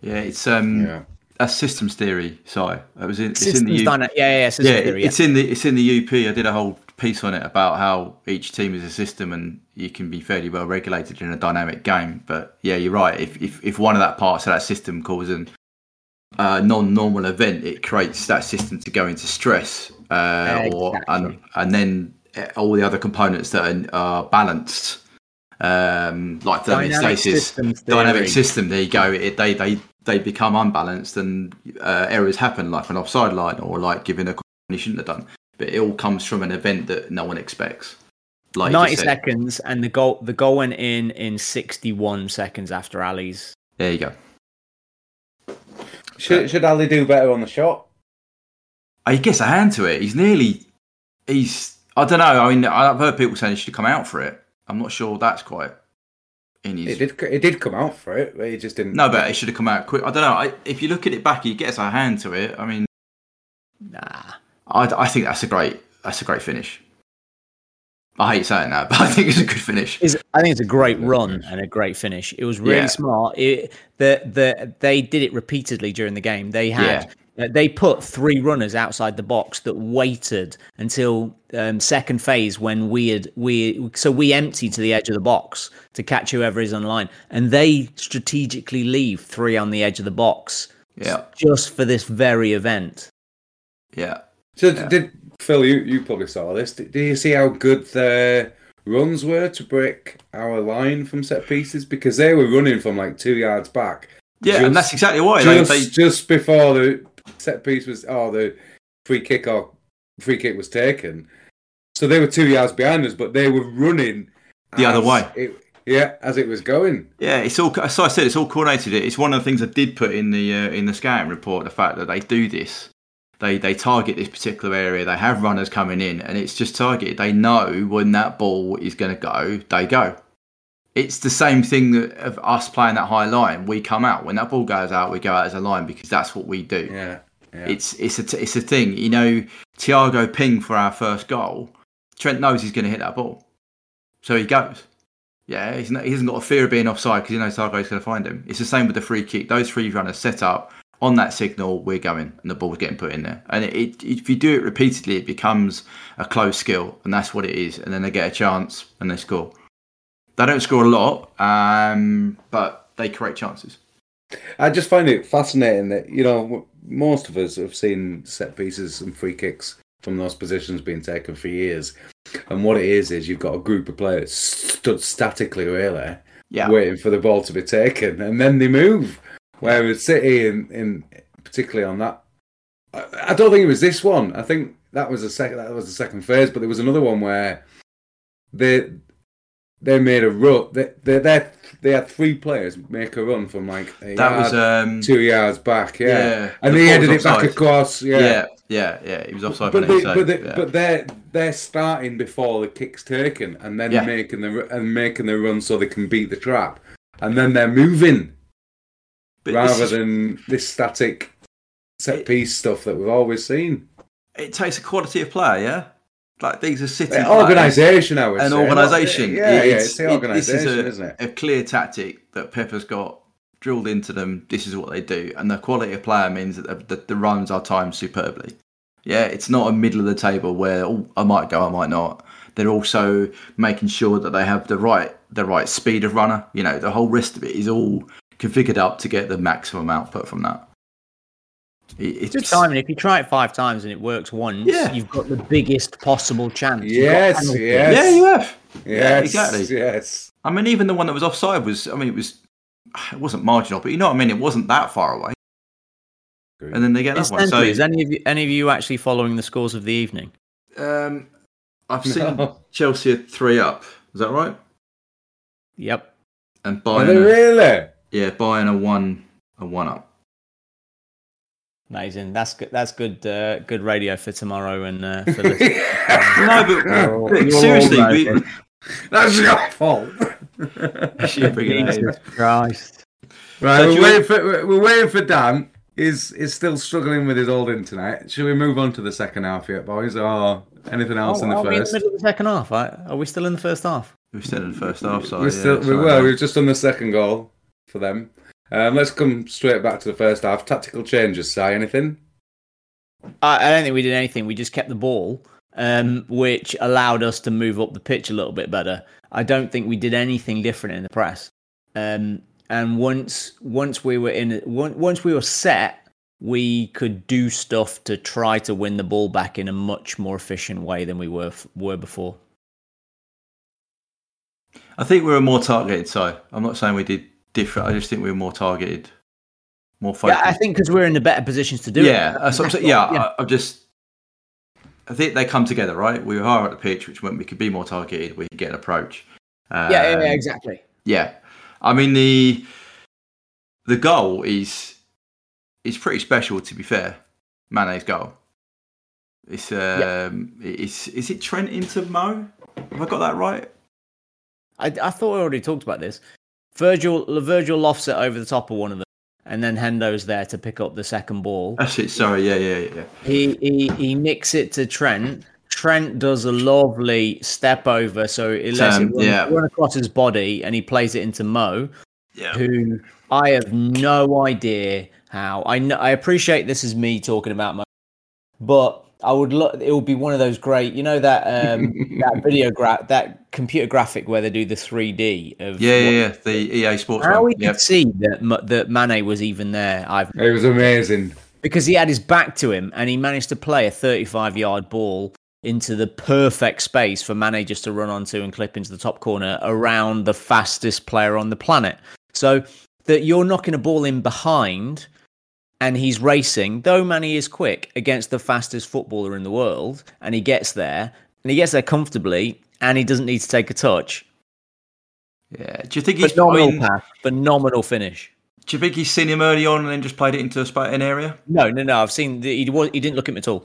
Yeah, it's um, Yeah. that's systems theory. Sorry, it was in, it's in the U- dyna- yeah, yeah, yeah, systems yeah, theory, yeah. it's in the it's in the UP. I did a whole piece on it about how each team is a system and you can be fairly well regulated in a dynamic game. But yeah, you're right. If if, if one of that parts of that system causes an uh, non-normal event, it creates that system to go into stress, uh, or and Exactly. and then uh, all the other components that are, are balanced, um, like Dynamic systems dynamic system. There you go. It, they they they become unbalanced and uh, errors happen, like an offside line or like giving a you shouldn't have done. But it all comes from an event that no one expects. Like 90 seconds, and the goal the goal went in in 61 seconds after Ali's There you go. Should, should Ali do better on the shot? I guess a hand to it. He's nearly. He's. I don't know. I mean, I've heard people saying he should come out for it. I'm not sure that's quite in his. It did. It did come out for it, but he just didn't. No, but it should have come out quick. I don't know. I, if you look at it back, he gets a hand to it. I mean, Nah. I, I think that's a great. That's a great finish. I hate saying that, but I think it's a good finish. Is I think it's a great run and a great finish. It was really Yeah. smart. It, the the they did it repeatedly during the game. They had uh, they put three runners outside the box that waited until um, second phase when we had we so we empty to the edge of the box to catch whoever is on the line, and they strategically leave three on the edge of the box Yeah, just for this very event. yeah. So did Phil? You you probably saw this. Do, did you see how good their runs were to break our line from set pieces? Because they were running from like two yards back. Yeah, Just- and that's exactly why. Just they, just before the set piece was or the free kick or free kick was taken. So they were two yards behind us, but they were running The other way. it- yeah, as it was going. Yeah, it's all. As I said, it's all coordinated. It's one of the things I did put in the uh, in the scouting report. The fact that they do this, they they target this particular area. They have runners coming in, and it's just targeted. They know when that ball is going to go, they go. It's the same thing that of us playing that high line. We come out when that ball goes out. We go out as a line because that's what we do. Yeah, yeah. It's it's a t- it's a thing. You know, Thiago ping for our first goal. Trent knows he's going to hit that ball, so he goes. Yeah, he's not, he hasn't got a fear of being offside because he knows Thiago's going to find him. It's the same with the free kick. Those free runners set up on that signal. We're going, and the ball's getting put in there. And it, it, if you do it repeatedly, it becomes a close skill, and that's what it is. And then they get a chance and they score. They don't score a lot, um, but they create chances. I just find it fascinating that you know most of us have seen set pieces and free kicks from those positions being taken for years, and what it is is you've got a group of players stood statically, really, Yeah, waiting for the ball to be taken, and then they move. Whereas City, in, in particularly on that, I, I don't think it was this one. I think that was the second. That was the second phase, but there was another one where they they made a run. They they they, they had three players make a run from like a that was um, two yards back. Yeah, yeah, and the they headed it back across. Yeah. yeah, yeah, yeah. He was offside. But, they, but, they, yeah. but they're they're starting before the kick's taken, and then Yeah. making the and making the run so they can beat the trap, and then they're moving But rather is- than this static set It- piece stuff that we've always seen. it takes a quality of player, yeah. Like these are city players. organisation, I would an say. organisation. Yeah, yeah, It's- it's the organisation, this is isn't it? a clear tactic that Pepper's got drilled into them. This is what they do, and the quality of player means that the, the, the runs are timed superbly. Yeah, it's not a middle of the table where oh, I might go, I might not. They're also making sure that they have the right the right speed of runner. You know, the whole rest of it is all configured up to get the maximum output from that. It- It's good It's timing. If you try it five times and it works once, Yeah. you've got the biggest possible chance. You've Yes, yes. Yeah, you have. Yes, exactly. Yes. I mean, even the one that was offside was, I mean, it was, it wasn't marginal, but you know what I mean? It wasn't that far away. And then they get that one. Incidentally, is any of you any of you actually following the scores of the evening? um, I've seen No. Chelsea three up. Is that right? Yep. And Are they Bayern, really? Yeah, Bayern are one, a one up. Amazing. That's good. That's good. Uh, good radio for tomorrow and uh, for the. No, but, You're- but seriously, we, That's your fault. Should bring it Jesus Christ. Right, So we're do you- waiting for we're- we're waiting for Dan. Is is still struggling with his old internet. Should we move on to the second half yet, boys, or anything else Oh, in the are we in the first? middle of the second half? Are are we still in the first half? we said in the first half. So we're yeah, we, sorry, well, mate. we've just done the second goal for them. Um, let's come straight back to the first half. Tactical changes. Say anything? I, I don't think we did anything. We just kept the ball, um, which allowed us to move up the pitch a little bit better. I don't think we did anything different in the press. Um, and once once we were in, once we were set, we could do stuff to try to win the ball back in a much more efficient way than we were were before. I think we were more targeted. So I'm not saying we did different. I just think we were more targeted, more focused. Yeah, I think because we're in the better positions to do yeah, it. what I'm saying. Yeah, I, I'm just. I think they come together, right? We were higher at the pitch, which meant we could be more targeted. We could get an approach. yeah, yeah, yeah, Um, exactly. Yeah, I mean the the goal is is pretty special. To be fair, Mane's goal. It's um, it's is it Trent into Mo? Have I got that right? I, I thought I already talked about this. Virgil Virgil lofts it over the top of one of them, and then Hendo's there to pick up the second ball. That's it. Sorry, yeah, yeah, yeah. He he he nicks it to Trent. Trent does a lovely step over, so it lets Um, it run, yeah. run across his body, and he plays it into Mo, Yeah. who I have no idea how. I know I appreciate this is me talking about Mo, but I would look. It would be one of those great, you know that um, that video gra- that computer graphic where they do the three D of Yeah, yeah, yeah. The EA Sports How one. we Yeah. could see that M- that Mane was even there, I've It was amazing. because he had his back to him and he managed to play a 35 yard ball into the perfect space for Mane just to run onto and clip into the top corner around the fastest player on the planet. So that you're knocking a ball in behind and he's racing, though Mane is quick against the fastest footballer in the world, and he gets there and he gets there comfortably and he doesn't need to take a touch. Yeah. Do you think he's? I Phenomenal mean, pass, phenomenal finish. do you think he's seen him early on and then just played it into a spot an area? No, no, no. I've seen the, he was he didn't look at him at all.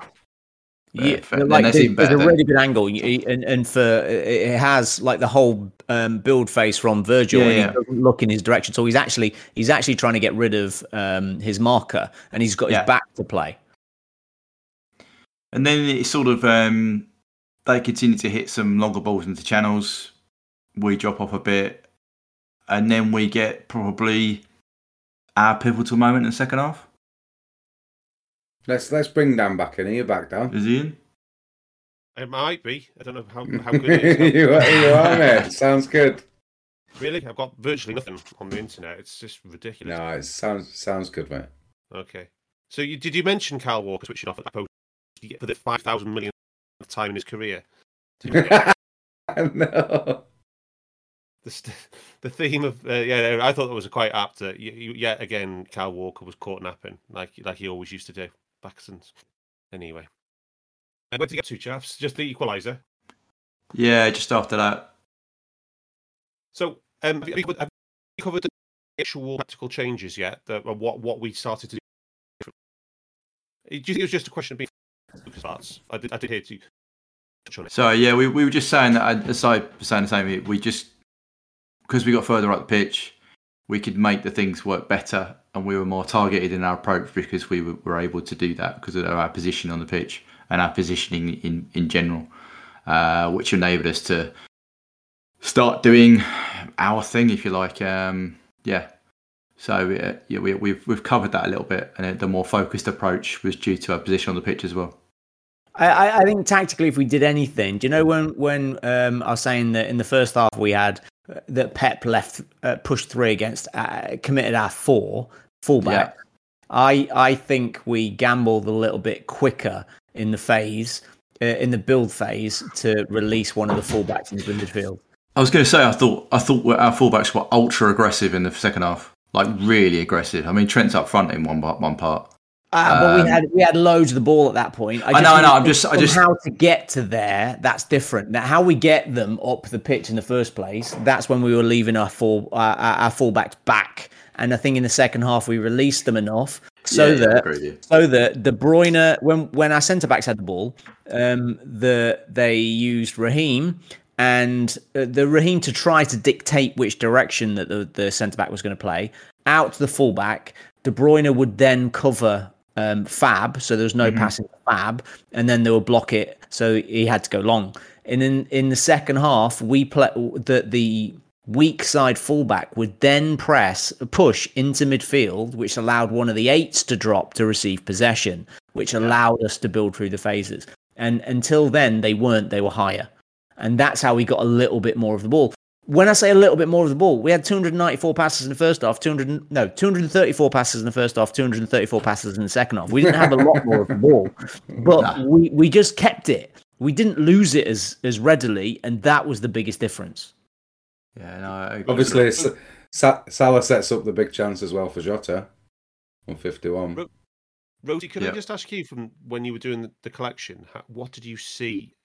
Yeah, fair. Like there's, there's a really good angle, and and for it has like the whole um, build face from Virgil, Yeah, and yeah. he doesn't look in his direction. So he's actually he's actually trying to get rid of um, his marker, and he's got Yeah. his back to play. And then it's sort of um, they continue to hit some longer balls into channels. We drop off a bit, and then we get probably our pivotal moment in the second half. Let's let's bring Dan back in. Are you back, Dan? Is he in? It might be. I don't know how, how good it is. you, are, you are, mate. Sounds good. Really? I've got virtually nothing on the internet. It's just ridiculous. No, it sounds sounds good, mate. Okay. So you, did you mention Kyle Walker switching off at that post for the 5,000 millionth time in his career? no. The, st- the theme of uh, yeah, I thought that was quite apt. Uh, yet again, Kyle Walker was caught napping like like he always used to do back since. Anyway, where did you get two chaps? Just the equaliser. Yeah, just after that. So, um, have you, have you covered the actual practical changes yet? The, what what we started to do? Do you think it was just a question of being starts? I did I did hear you touch on it. So yeah, we, we were just saying that. aside was saying the same, we just because we got further up the pitch, we could make the things work better, and we were more targeted in our approach because we were, were able to do that because of our position on the pitch and our positioning in in general, uh, which enabled us to start doing our thing, if you like. Um, yeah. So uh, yeah, we, we've we've covered that a little bit, and the more focused approach was due to our position on the pitch as well. I, I, think tactically, if we did anything, do you know when when um, I was saying that in the first half we had uh, that Pep left uh, pushed three against uh, committed our four fullback. I I think we gambled a little bit quicker in the phase uh, in the build phase to release one of the fullbacks into the midfield. I was going to say I thought I thought our fullbacks were ultra aggressive in the second half, like really aggressive. I mean, Trent's up front in one part. One part. Uh, but Um, we had we had loads of the ball at that point. I know, I know. I'm just- I just- how to get to there. That's different. Now, how we get them up the pitch in the first place. That's when we were leaving our full uh, our our fullbacks back. And I think in the second half we released them enough so Yeah, that agree with you. so that De Bruyne when when our centre backs had the ball, um, the they used Raheem and uh, the Raheem to try to dictate which direction that the, the centre back was going to play out to the fullback. De Bruyne would then cover um, Fab, so there was no passing to Fab, and then they would block it, so he had to go long. And in in the second half, we play the the weak side fullback would then press push into midfield, which allowed one of the eights to drop to receive possession, which allowed us to build through the phases. And until then, they weren't; they were higher, and that's how we got a little bit more of the ball. When I say a little bit more of the ball, we had 294 passes in the first half, 200 no 234 passes in the first half, 234 passes in the second half. We didn't have a lot more of the ball, but we, we just kept it. We didn't lose it as as readily, and that was the biggest difference. Yeah, no, I agree. Obviously, S- Sa- Salah sets up the big chance as well for Jota on 51. Ro- Rhodesy, could I just ask you from when you were doing the, the collection, how, what did you see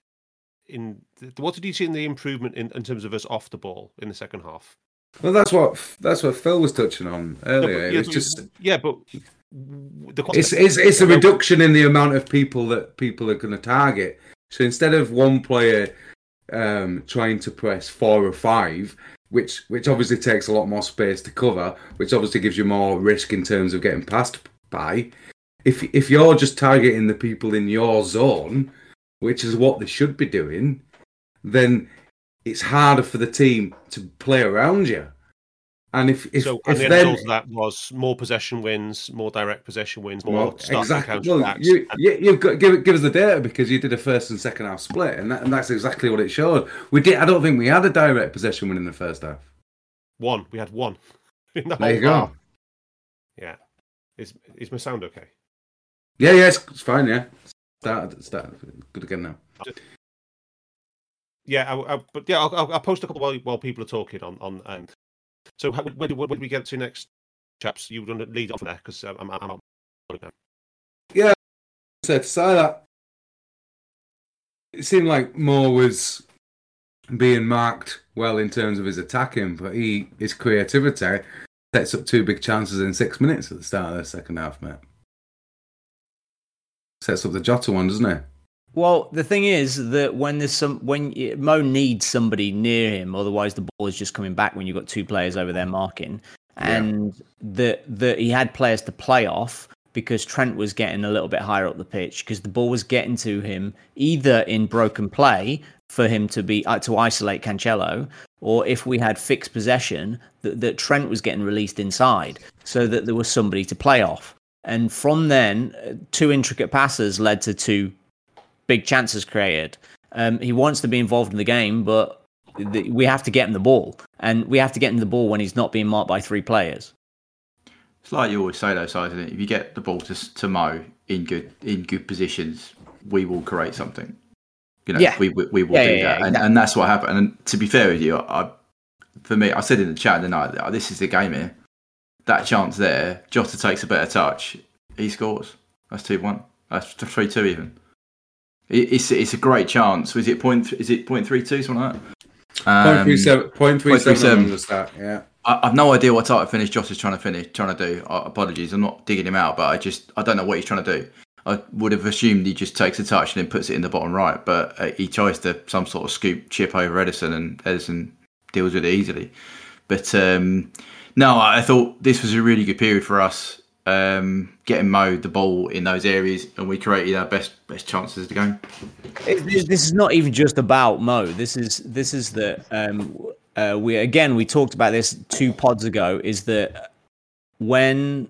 in the, what did you see in the improvement in, in terms of us off the ball in the second half? Well, that's what that's what Phil was touching on No, earlier. but- it yeah, was but- just yeah, but the It's it's it's a reduction in the amount of people that people are going to target. So instead of one player um, trying to press four or five, which which obviously takes a lot more space to cover, which obviously gives you more risk in terms of getting passed by. If if you're just targeting the people in your zone, which is what they should be doing, then it's harder for the team to play around you. And if if, so, if and the then result of that was more possession wins, more direct possession wins, more well, exactly. Well, you, you, you've got give give us the data because you did a first and second half split, and, that, and that's exactly what it showed. We did. I don't think we had a direct possession win in the first half. One, we had one. The There you go. half. Yeah. Is is my sound okay? Yeah, yeah, it's, it's fine. Yeah, start start good again now. Yeah, I, I, but yeah, I'll, I'll, I'll post a couple while, while people are talking on on and. So when, when, when do we get to next, chaps? You want to lead off there because um, I'm, I'm, I'm out now. So to say that, it seemed like Moore was being marked well in terms of his attacking, but he his creativity sets up two big chances in six minutes at the start of the second half, mate. Sets up the Jota one, doesn't it? Well, the thing is that when there's some when Mo needs somebody near him, otherwise the ball is just coming back when you've got two players over there marking, and that that he had players to play off because Trent was getting a little bit higher up the pitch because the ball was getting to him either in broken play for him to be uh, to isolate Cancelo, or if we had fixed possession that, that Trent was getting released inside so that there was somebody to play off. And from then, uh, two intricate passes led to two big chances created. Um, he wants to be involved in the game, but th- we have to get him the ball, and we have to get him the ball when he's not being marked by three players. It's like you always say, though, Si, isn't it? If you get the ball to, to Mo in good in good positions, we will create something. You know, Yeah. we, we, we will Yeah, do yeah, that, and, exactly. and that's what happened. And to be fair with you, I, for me, I said in the chat tonight, oh, this is the game here. That chance there, Jota takes a better touch, he scores. That's two one. That's three two even. It, it's it's a great chance. Was it point? Is it point three two something like that? Point Um, three seven. Point three point three seven seven. on the start. Yeah. I, I've no idea what type of finish Josh is trying to finish, trying to do. Uh, apologies, I'm not digging him out, but I just I don't know what he's trying to do. I would have assumed he just takes a touch and then puts it in the bottom right, but uh, he tries to some sort of scoop chip over Ederson, and Ederson deals with it easily. But um, no, I thought this was a really good period for us, um, getting Mo the ball in those areas, and we created our best best chances of the game. It- this is not even just about Mo. This is this is the um uh, we again we talked about this two pods ago. Is that when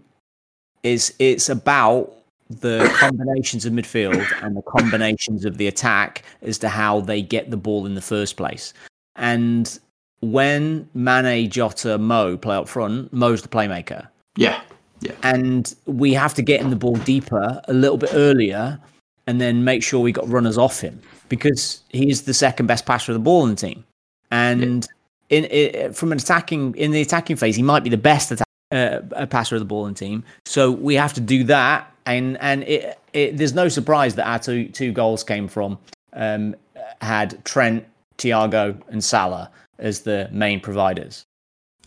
it's it's about the combinations of midfield and the combinations of the attack as to how they get the ball in the first place. And when Mane, Jota, Mo play up front, Mo's the playmaker Yeah, yeah, and we have to get him the ball deeper a little bit earlier and then make sure we got runners off him because he's the second best passer of the ball in the team. And in, i from an attacking in the attacking phase he might be the best attack, uh, uh, passer of the ball in the team. So we have to do that. And and it, it there's no surprise that our two two goals came from um, had Trent Thiago and Salah as the main providers.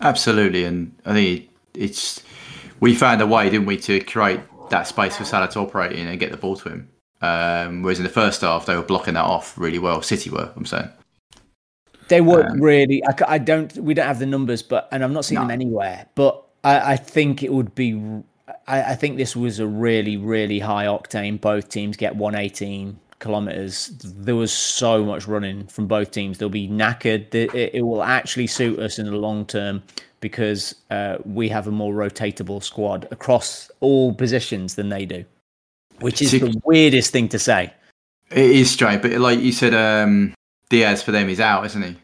Absolutely, and I think it, it's we found a way, didn't we, to create that space for Salah to operate in and get the ball to him. Um, whereas in the first half, they were blocking that off really well. City were, I'm saying. They weren't Um, really. I don't. We don't have the numbers, but and I'm not seeing No. them anywhere. But I, I think it would be. I, I think this was a really, really high octane. Both teams get 118 kilometers. There was so much running from both teams. They'll be knackered. It- it will actually suit us in the long term because uh, we have a more rotatable squad across all positions than they do, which is the weirdest thing to say. It is strange, but like you said, um, Dias for them is out, isn't he?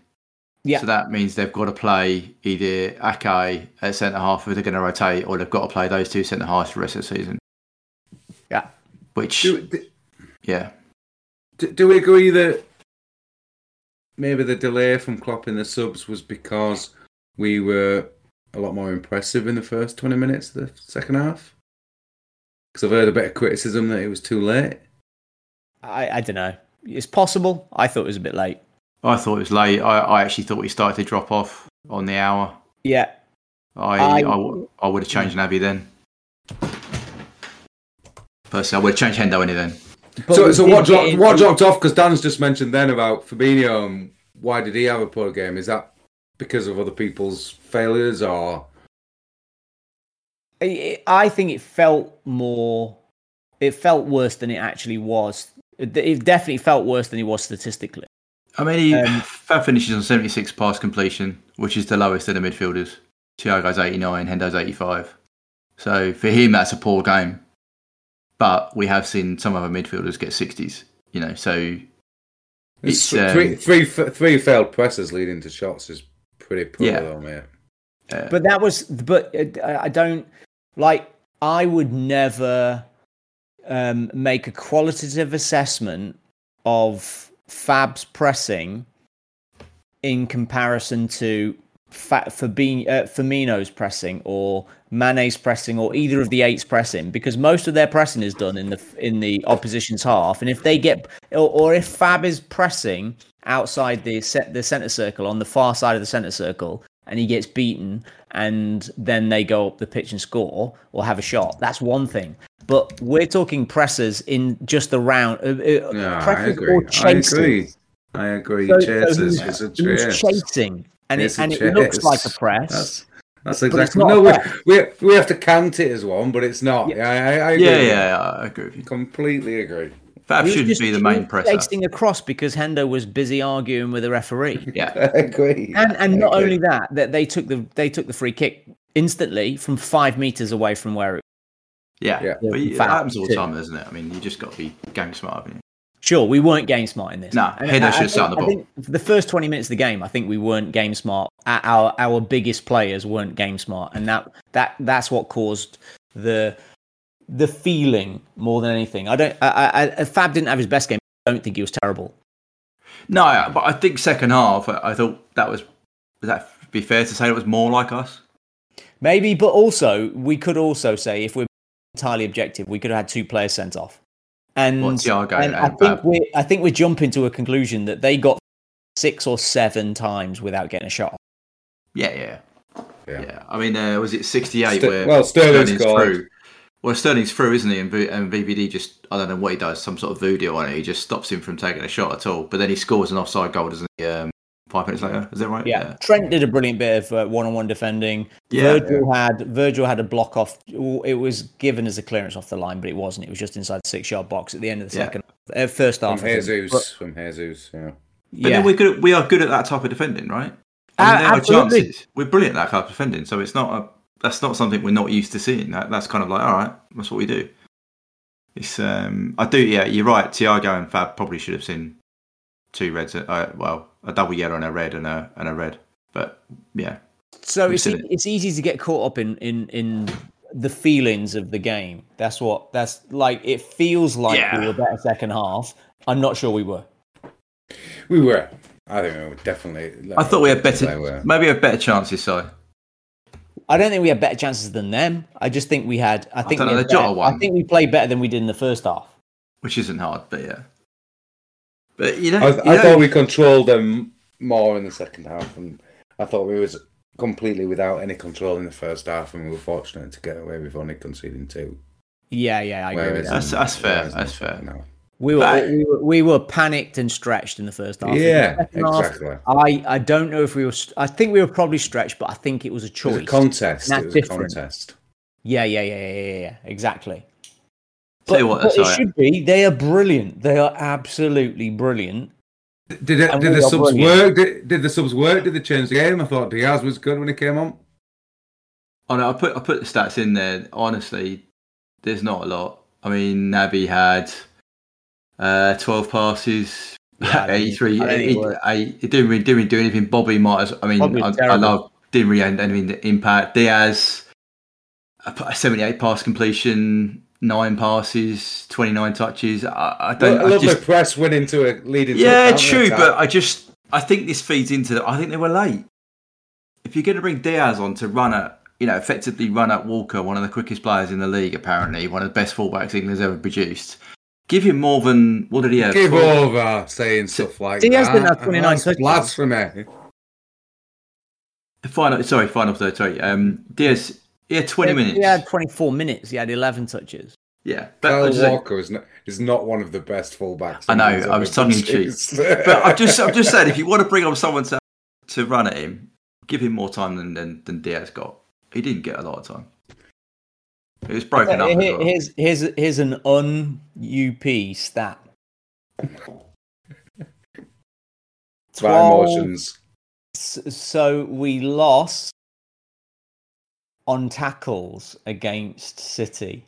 Yeah. So that means they've got to play either Aké at centre half if they're going to rotate, or they've got to play those two centre halves for the rest of the season. Yeah. Which, Do, do, yeah, do we agree that maybe the delay from Klopp in the subs was because we were a lot more impressive in the first 20 minutes of the second half? Because I've heard a bit of criticism that it was too late. I, I don't know. It's possible. I thought it was a bit late. I thought it was late. I, I actually thought we started to drop off on the hour. Yeah. I I- I, w- I would have changed Naby then. Personally, I would change Hendo any then. But so, so what dropped, what dropped off? Because Dan's just mentioned then about Fabinho and why did he have a poor game? Is that because of other people's failures or? I I think it felt more. It felt worse than it actually was. It it definitely felt worse than it was statistically. I mean, he Um, Fab finishes on 76 pass completion, which is the lowest of the midfielders. Thiago's 89, Hendo's 85. So for him, that's a poor game. But we have seen some other midfielders get 60s, you know, so It's It's, um, three, three, three failed presses leading to shots is pretty poor, Yeah. though, mate. uh, But that was. But uh, I I don't like. I would never um, make a qualitative assessment of Fab's pressing in comparison to Fa- Fabin- uh, Firmino's pressing or Mane's pressing or either of the eights pressing because most of their pressing is done in the in the opposition's half and if they get or, or if Fab is pressing outside the set the center circle on the far side of the center circle and he gets beaten and then they go up the pitch and score or have a shot that's one thing but we're talking pressers in just the round uh, uh, Yeah, I pressers agree. or I chasers. agree. I agree. So- so Chases. he was- It's a he was chase. chasing and it, It's a and it looks like a press That's, that's But it's exactly. not No, a we, press. we we have to count it as one, but it's not. Yeah, I, I, I agree. yeah, with yeah, I agree with you. you. Completely agree. Fab should just- be the he main was presser. chasing across because Hendo was busy arguing with the referee. Yeah, I agree. and and I not agree. only that, that they took the they took the free kick instantly from five meters away from where. It, yeah. Yeah. But it Fab happens all the time, doesn't it? I mean, you just got to be game smart, haven't you? sure, we weren't game smart in this. Nah, Hendo should have I the think- ball. I think for the first twenty minutes of the game, I think we weren't game smart. Our- Our our biggest players weren't game smart, and that that that's what caused the the feeling more than anything. I don't. I, I, I, Fab didn't have his best game. I don't think he was terrible. No, but I think second half, I I thought that was, would that be fair to say it was more like us? Maybe, but also we could also say if we're entirely objective, we could have had two players sent off. And, What, Thiago and and I think Fab? we I think we're jumping to a conclusion that they got six or seven times without getting a shot. Yeah, yeah. Yeah. Yeah, I mean, uh, was it 68 Ster- where well, Sterling Sterling's scored. through? Well, Sterling's through, isn't he? And, v- and VVD just, I don't know what he does, some sort of voodoo on it. He just stops him from taking a shot at all. But then he scores an offside goal, doesn't he? Um, five minutes later, is that right? Yeah, Trent did a brilliant bit of uh, one-on-one defending. Yeah. Virgil had Virgil had a block off. It was given as a clearance off the line, but it wasn't. It was just inside the six-yard box at the end of the Yeah. second, uh, first half. I think. Jesus. But- From Jesus. Yeah. But yeah, we're good, we are good at that type of defending, right? I Uh, mean, there are absolutely. chances. We're brilliant at that type of defending. So it's not a, that's not something we're not used to seeing. That, that's kind of like, all right, that's what we do. It's um, I do, yeah, you're right. Thiago and Fab probably should have seen two reds. Uh, well, a double yellow and a red and a and a red. But yeah, So it's e- it. it's easy to get caught up in in in the feelings of the game. That's what that's like. It feels like Yeah. we were better second half. I'm not sure we were. We were. I think we were definitely. I thought we had better, were. maybe a better chances. So I don't think we had better chances than them. I just think we had. I think don't we know, had the Jota better- one. I think we played better than we did in the first half. which isn't hard, but yeah. But you know, I, you I know- thought we controlled them more in the second half, and I thought we was completely without any control in the first half, and we were fortunate to get away with only conceding two. Yeah, yeah, I agree with that. That's- that's fair, that's fair. second half- We were, But- we were we were panicked and stretched in the first half. Yeah, second half, exactly. I I don't know if we were. I think we were probably stretched, but I think it was a It choice. was a contest. That's It was different. a contest. yeah, yeah, yeah, yeah, yeah, yeah, exactly. But, you what, but it should be. They are brilliant. They are absolutely brilliant. Did it, did the subs brilliant. work? Did, did the subs work? Did they change the game? I thought Diaz was good when he came on. Oh no, I put I put the stats in there. Honestly, there's not a lot. I mean, Naby had uh, 12 passes, Yeah, I don't think- 83. I don't it He, worked. I, he didn't really, didn't really do anything. Bobby might. As, I mean, I, I love didn't really have anything to impact. Diaz, a 78 pass completion, nine passes, 29 touches. I, I don't. a I lovely just, press went into a leading. a yeah, true, attack. but I just I think this feeds into. That. I think they were late. If you're going to bring Diaz on to run at, you know, effectively run at Walker, one of the quickest players in the league, apparently one of the best fullbacks England's ever produced, give him more than what did he have? Give Four- over saying stuff like Diaz that. didn't have 29 That's touches. Blasphemy. Final, sorry, final third. Sorry, um, Diaz. He had 20 He- minutes. He had 24 minutes. He had 11 touches. Yeah, but Kyle Walker is not, is not one of the best fullbacks. I know, I was tongue in cheek. But I'm just I'm just saying if you want to bring on someone to to run at him, give him more time than than, than Diaz got. He didn't get a lot of time. It was broken up. Here- well. Here's here's here's an un UP stat. 12 emotions. So we lost on tackles against City.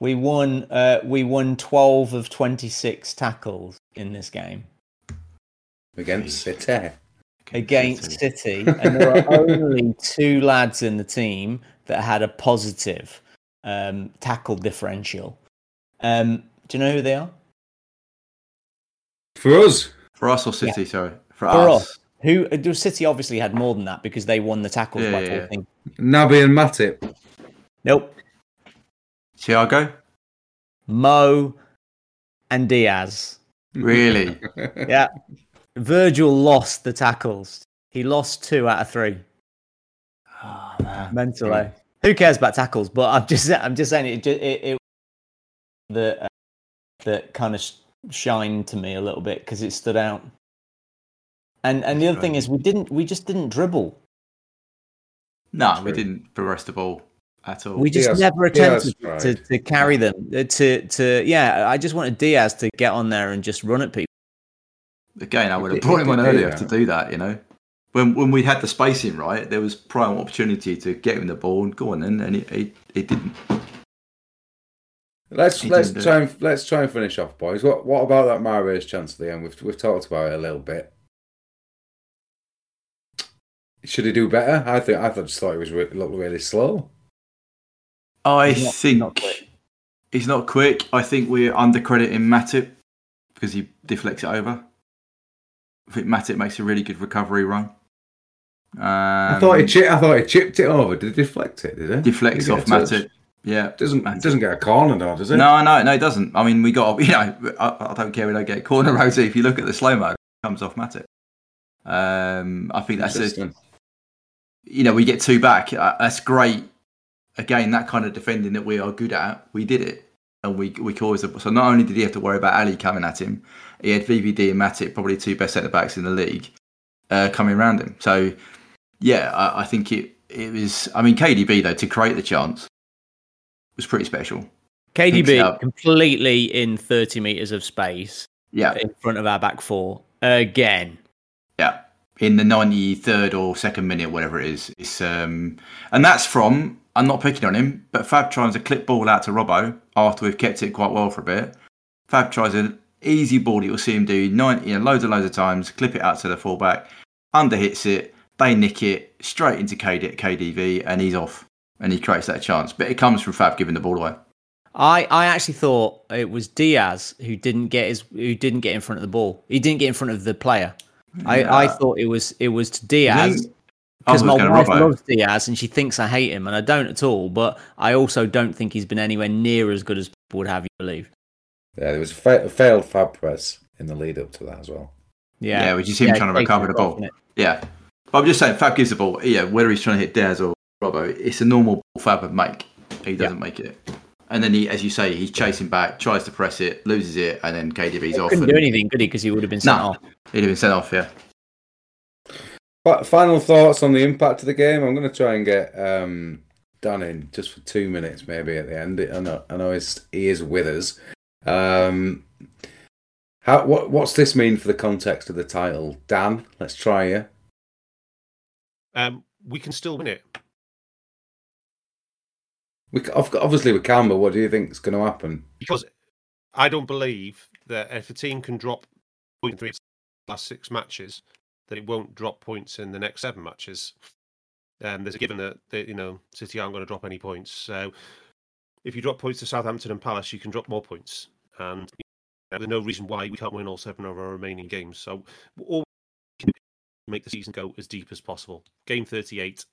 We won. Uh, we won twelve of twenty-six tackles in this game against City. against City, and there were only two lads in the team that had a positive um, tackle differential. Um, do you know who they are? For us, For us or City, sorry. For, For us. us. Who uh, City obviously had more than that because they won the tackles Yeah, by yeah, yeah. fourteen. Naby and Matip. Nope. Thiago? Mo and Diaz. Really? Yeah. Virgil lost the tackles. He lost two out of three. Oh, man. Mentally. Who cares about tackles? But I'm just I'm just saying it. ju- It, it that uh, that kind of sh- shined to me a little bit because it stood out. And and the other thing is we didn't we just didn't dribble. No, we didn't progress the ball at all. We just Diaz- never attempted to, tried. to carry them. uh, To to yeah, I just wanted Diaz to get on there and just run at people. Again, I would have brought him on earlier to do that, you know. When when we had the spacing right, there was prime opportunity to get him the ball and go on then, and he, he, he didn't. Let's He let's didn't try and let's try and finish off, boys. What what about that Mahrez chance at the end? We've we've talked about it a little bit. Should he do better? I think I thought just thought he was re- looked really slow. I He's not- think not he's not quick. I think we're undercrediting Matip because he deflects it over. I think Matip makes a really good recovery run. Um, I thought he chi- I thought he chipped it over. Did he deflect it? Did he? deflects Did he off a? Matip. Yeah, Doesn't Matip. doesn't get a corner though, does it? No, no, no, it doesn't. I mean, we got you know, I, I don't care. We don't get corner Rhodesy. If you look at the slow mo, it comes off Matip. Um, I think that's a, you know, we get two back. Uh, that's great. Again, that kind of defending that we are good at, we did it, and we we caused it. So not only did he have to worry about Ali coming at him, he had VVD and Matip, probably two best centre backs in the league, uh, coming around him. So yeah, I, I think it it was. I mean, KDB though to create the chance was pretty special. KDB completely in 30 meters of space Yeah, in front of our back four again. Yeah, in the ninety third or second minute, whatever it is. It's um, and that's from I'm not picking on him, but Fab tries a clip ball out to Robbo after we've kept it quite well for a bit. Fab tries an easy ball that you'll see him do ninety, you know, loads and loads of times. Clip it out to the fullback, under hits it, they nick it straight into KD, KDB, and he's off, and he creates that chance. But it comes from Fab giving the ball away. I, I actually thought it was Diaz who didn't get his who didn't get in front of the ball. He didn't get in front of the player. I, I thought it was it was to Diaz think- I was because my wife Robbo. loves Diaz and she thinks I hate him and I don't at all. But I also don't think he's been anywhere near as good as people would have you believe. Yeah, there was a, fa- a failed fab press in the lead up to that as well. Yeah, Yeah, which is him trying to recover the ball. Yeah. But I'm just saying, Fab gives the ball. Yeah, whether he's trying to hit Diaz or Robbo, it's a normal ball Fab would make. He doesn't make it. And then he, as you say, he's chasing back, tries to press it, loses it, and then KDB's off. Couldn't and do anything, could he? Because he would have been sent No. off. He'd have been sent off, yeah. But final thoughts on the impact of the game. I'm going to try and get um, Dan in just for two minutes, maybe at the end. I know, I know he's, he is with us. Um, how what what's this mean for the context of the title, Dan? Let's try you. Um, we can still win it. We obviously we can, but what do you think is going to happen? because I don't believe that if a team can drop point three last six matches, that it won't drop points in the next seven matches. Um, there's a given that, that you know City aren't going to drop any points. So if you drop points to Southampton and Palace, you can drop more points, and you know, there's no reason why we can't win all seven of our remaining games. So all make the season go as deep as possible. Game 38,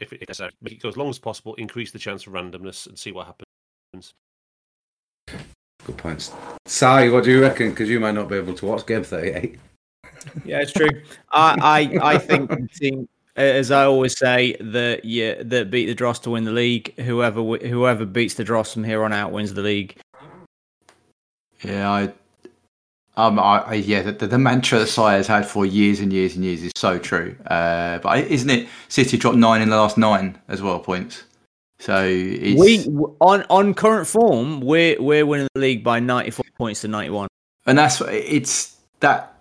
if it, if make it go as long as possible, increase the chance of randomness, and see what happens. Good points. Si, what do you reckon? Because you might not be able to watch game 38. Yeah, it's true. I, I, I think the as I always say, that yeah, that beat the Dross to win the league. Whoever whoever beats the Dross from here on out wins the league. Yeah, I, um, I, I yeah, the, the mantra that Sire has had for years and years and years is so true. Uh, but isn't it? City dropped nine in the last nine as well points. So it's, We on on current form, we're we're winning the league by ninety four points to ninety one. and that's it's that.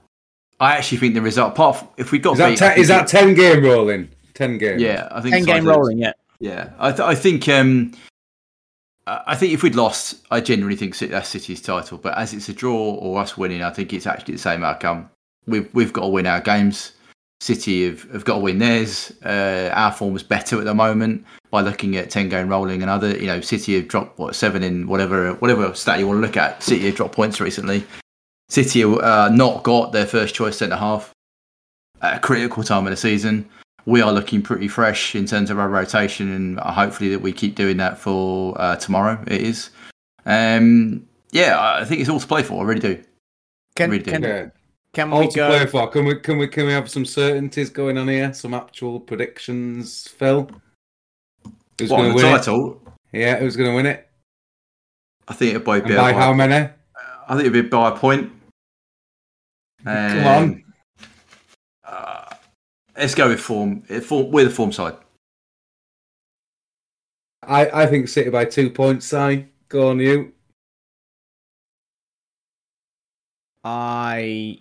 I actually think the result. Apart from, if we got Is that, beat, te- I is that 10 game rolling? 10 game. Yeah, I think Ten so. game rolling, yeah. Yeah, I, th- I think um, I think if we'd lost, I genuinely think that's City's title. But as it's a draw or us winning, I think it's actually the same outcome. We've we've got to win our games. City have, have got to win theirs. Uh, our form is better at the moment by looking at ten game rolling and other. You know, City have dropped what seven in whatever whatever stat you want to look at. City have dropped points recently. City have uh, not got their first choice centre half at a critical time of the season we are looking pretty fresh in terms of our rotation, and hopefully that we keep doing that for uh, tomorrow. It is, um, yeah, I think it's all to play for. I really do. Can Really do. can, Yeah. can All we to go? play for. Can we can we can we have some certainties going on here? Some actual predictions, Phil? Who's What going on the win it? title? Yeah, who's going to win it? I think it'll probably be by by, how many? I think it'd be by a point. Come Um, on. Let's go with form. uh, form we're the form side. I, I think City by two points, Si. Go on, you. I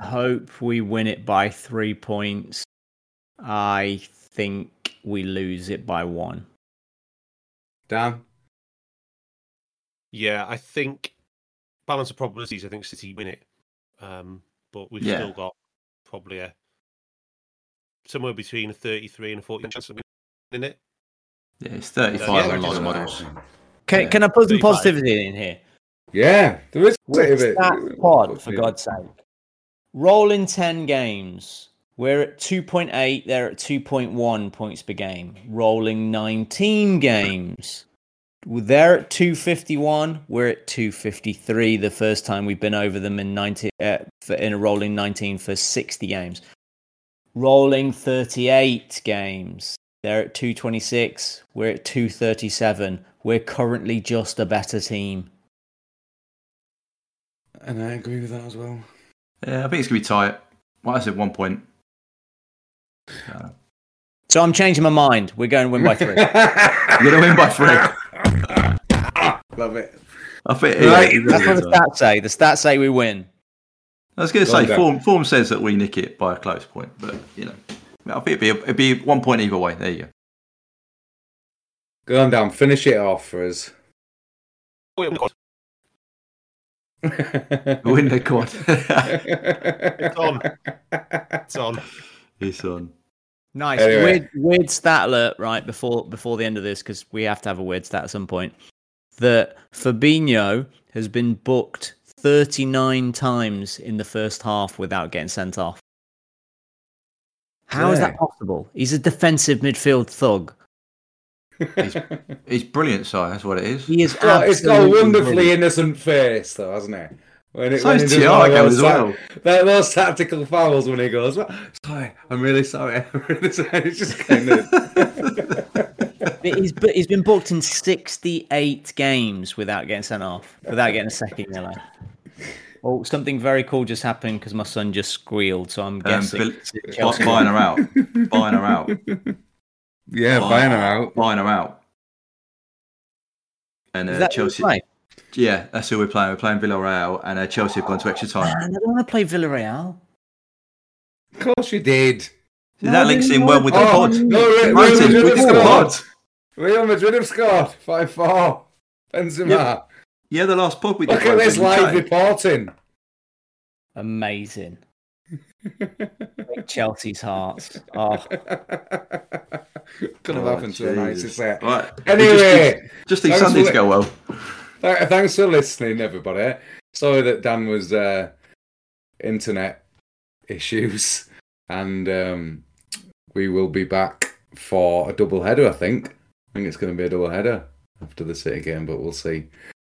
hope we win it by three points. I think we lose it by one. Dan. Yeah, I think balance of probabilities. I think City win it, um, but we've Yeah. still got probably a somewhere between a thirty-three and a forty chance of winning it. Yeah, it's thirty-five Yeah, on a lot of models. Can, Yeah. can I put some 35. positivity in here? Yeah, there is a bit of. Stat pod, for God's sake. Rolling 10 games. We're at 2.8, they're at 2.1 points per game. Rolling 19 games. They're at 251, we're at 253 the first time we've been over them in 90 uh, for, in a rolling 19 for 60 games. Rolling 38 games. They're at 226, we're at 237. We're currently just a better team. And I agree with that as well. Yeah, I think it's gonna be tight. Well, I said one point. Uh, So I'm changing my mind. We're going to win by three. You're gonna win by three. Love it. I think. Right, yeah, That's what the stats say. The stats say we win. I was going to say done. form form says that we nick it by a close point, but you know, I think it'd be it'd be one point either way. There you go. Go on, down, Finish it off for us. Oh, yeah, God, Win the quad. it's on. It's on. it's on. Nice. Anyway. Weird, weird stat alert, right? Before before the end of this, because we have to have a weird stat at some point. That Fabinho has been booked 39 times in the first half without getting sent off. How is Yeah. that possible? He's a defensive midfield thug. He's brilliant, Si. That's what it is. He is It's got, it's got a wonderfully brilliant. innocent face, though, hasn't it? When it, So when is he does all those as well. that- those tactical fouls when he goes, "Well, sorry, I'm really sorry. I'm really sorry. It's just kind of. He's, he's been booked in 68 games without getting sent off, without getting a second yellow. Oh, something very cool just happened because my son just squealed, so I'm Um, guessing. Bill- it's a bu- Chelsea buying her out. Buying her out. yeah, buying her out. Buying her out. And Is uh, that Chelsea. play? Yeah, that's who we're playing. We're playing Villarreal, and uh, Chelsea have gone to extra time. Man, I don't want to play Villarreal. Of course you did. See, that links in well with the Oh, pod. no, Re- Real Martin, Madrid with have the scored. pod. Real Madrid have scored 5 4. Benzema. Yeah. Yeah, the last pod we did. Look at this live reporting. Amazing. Chelsea's hearts. Oh, Could have Oh, happened to a nice Jesus. set. Right. Anyway, just, just these Sundays for- go well. Th- Thanks for listening, everybody. Sorry that Dan was uh, internet issues, and um, we will be back for a double header. I think. I think it's going to be a double header after the City game, but we'll see.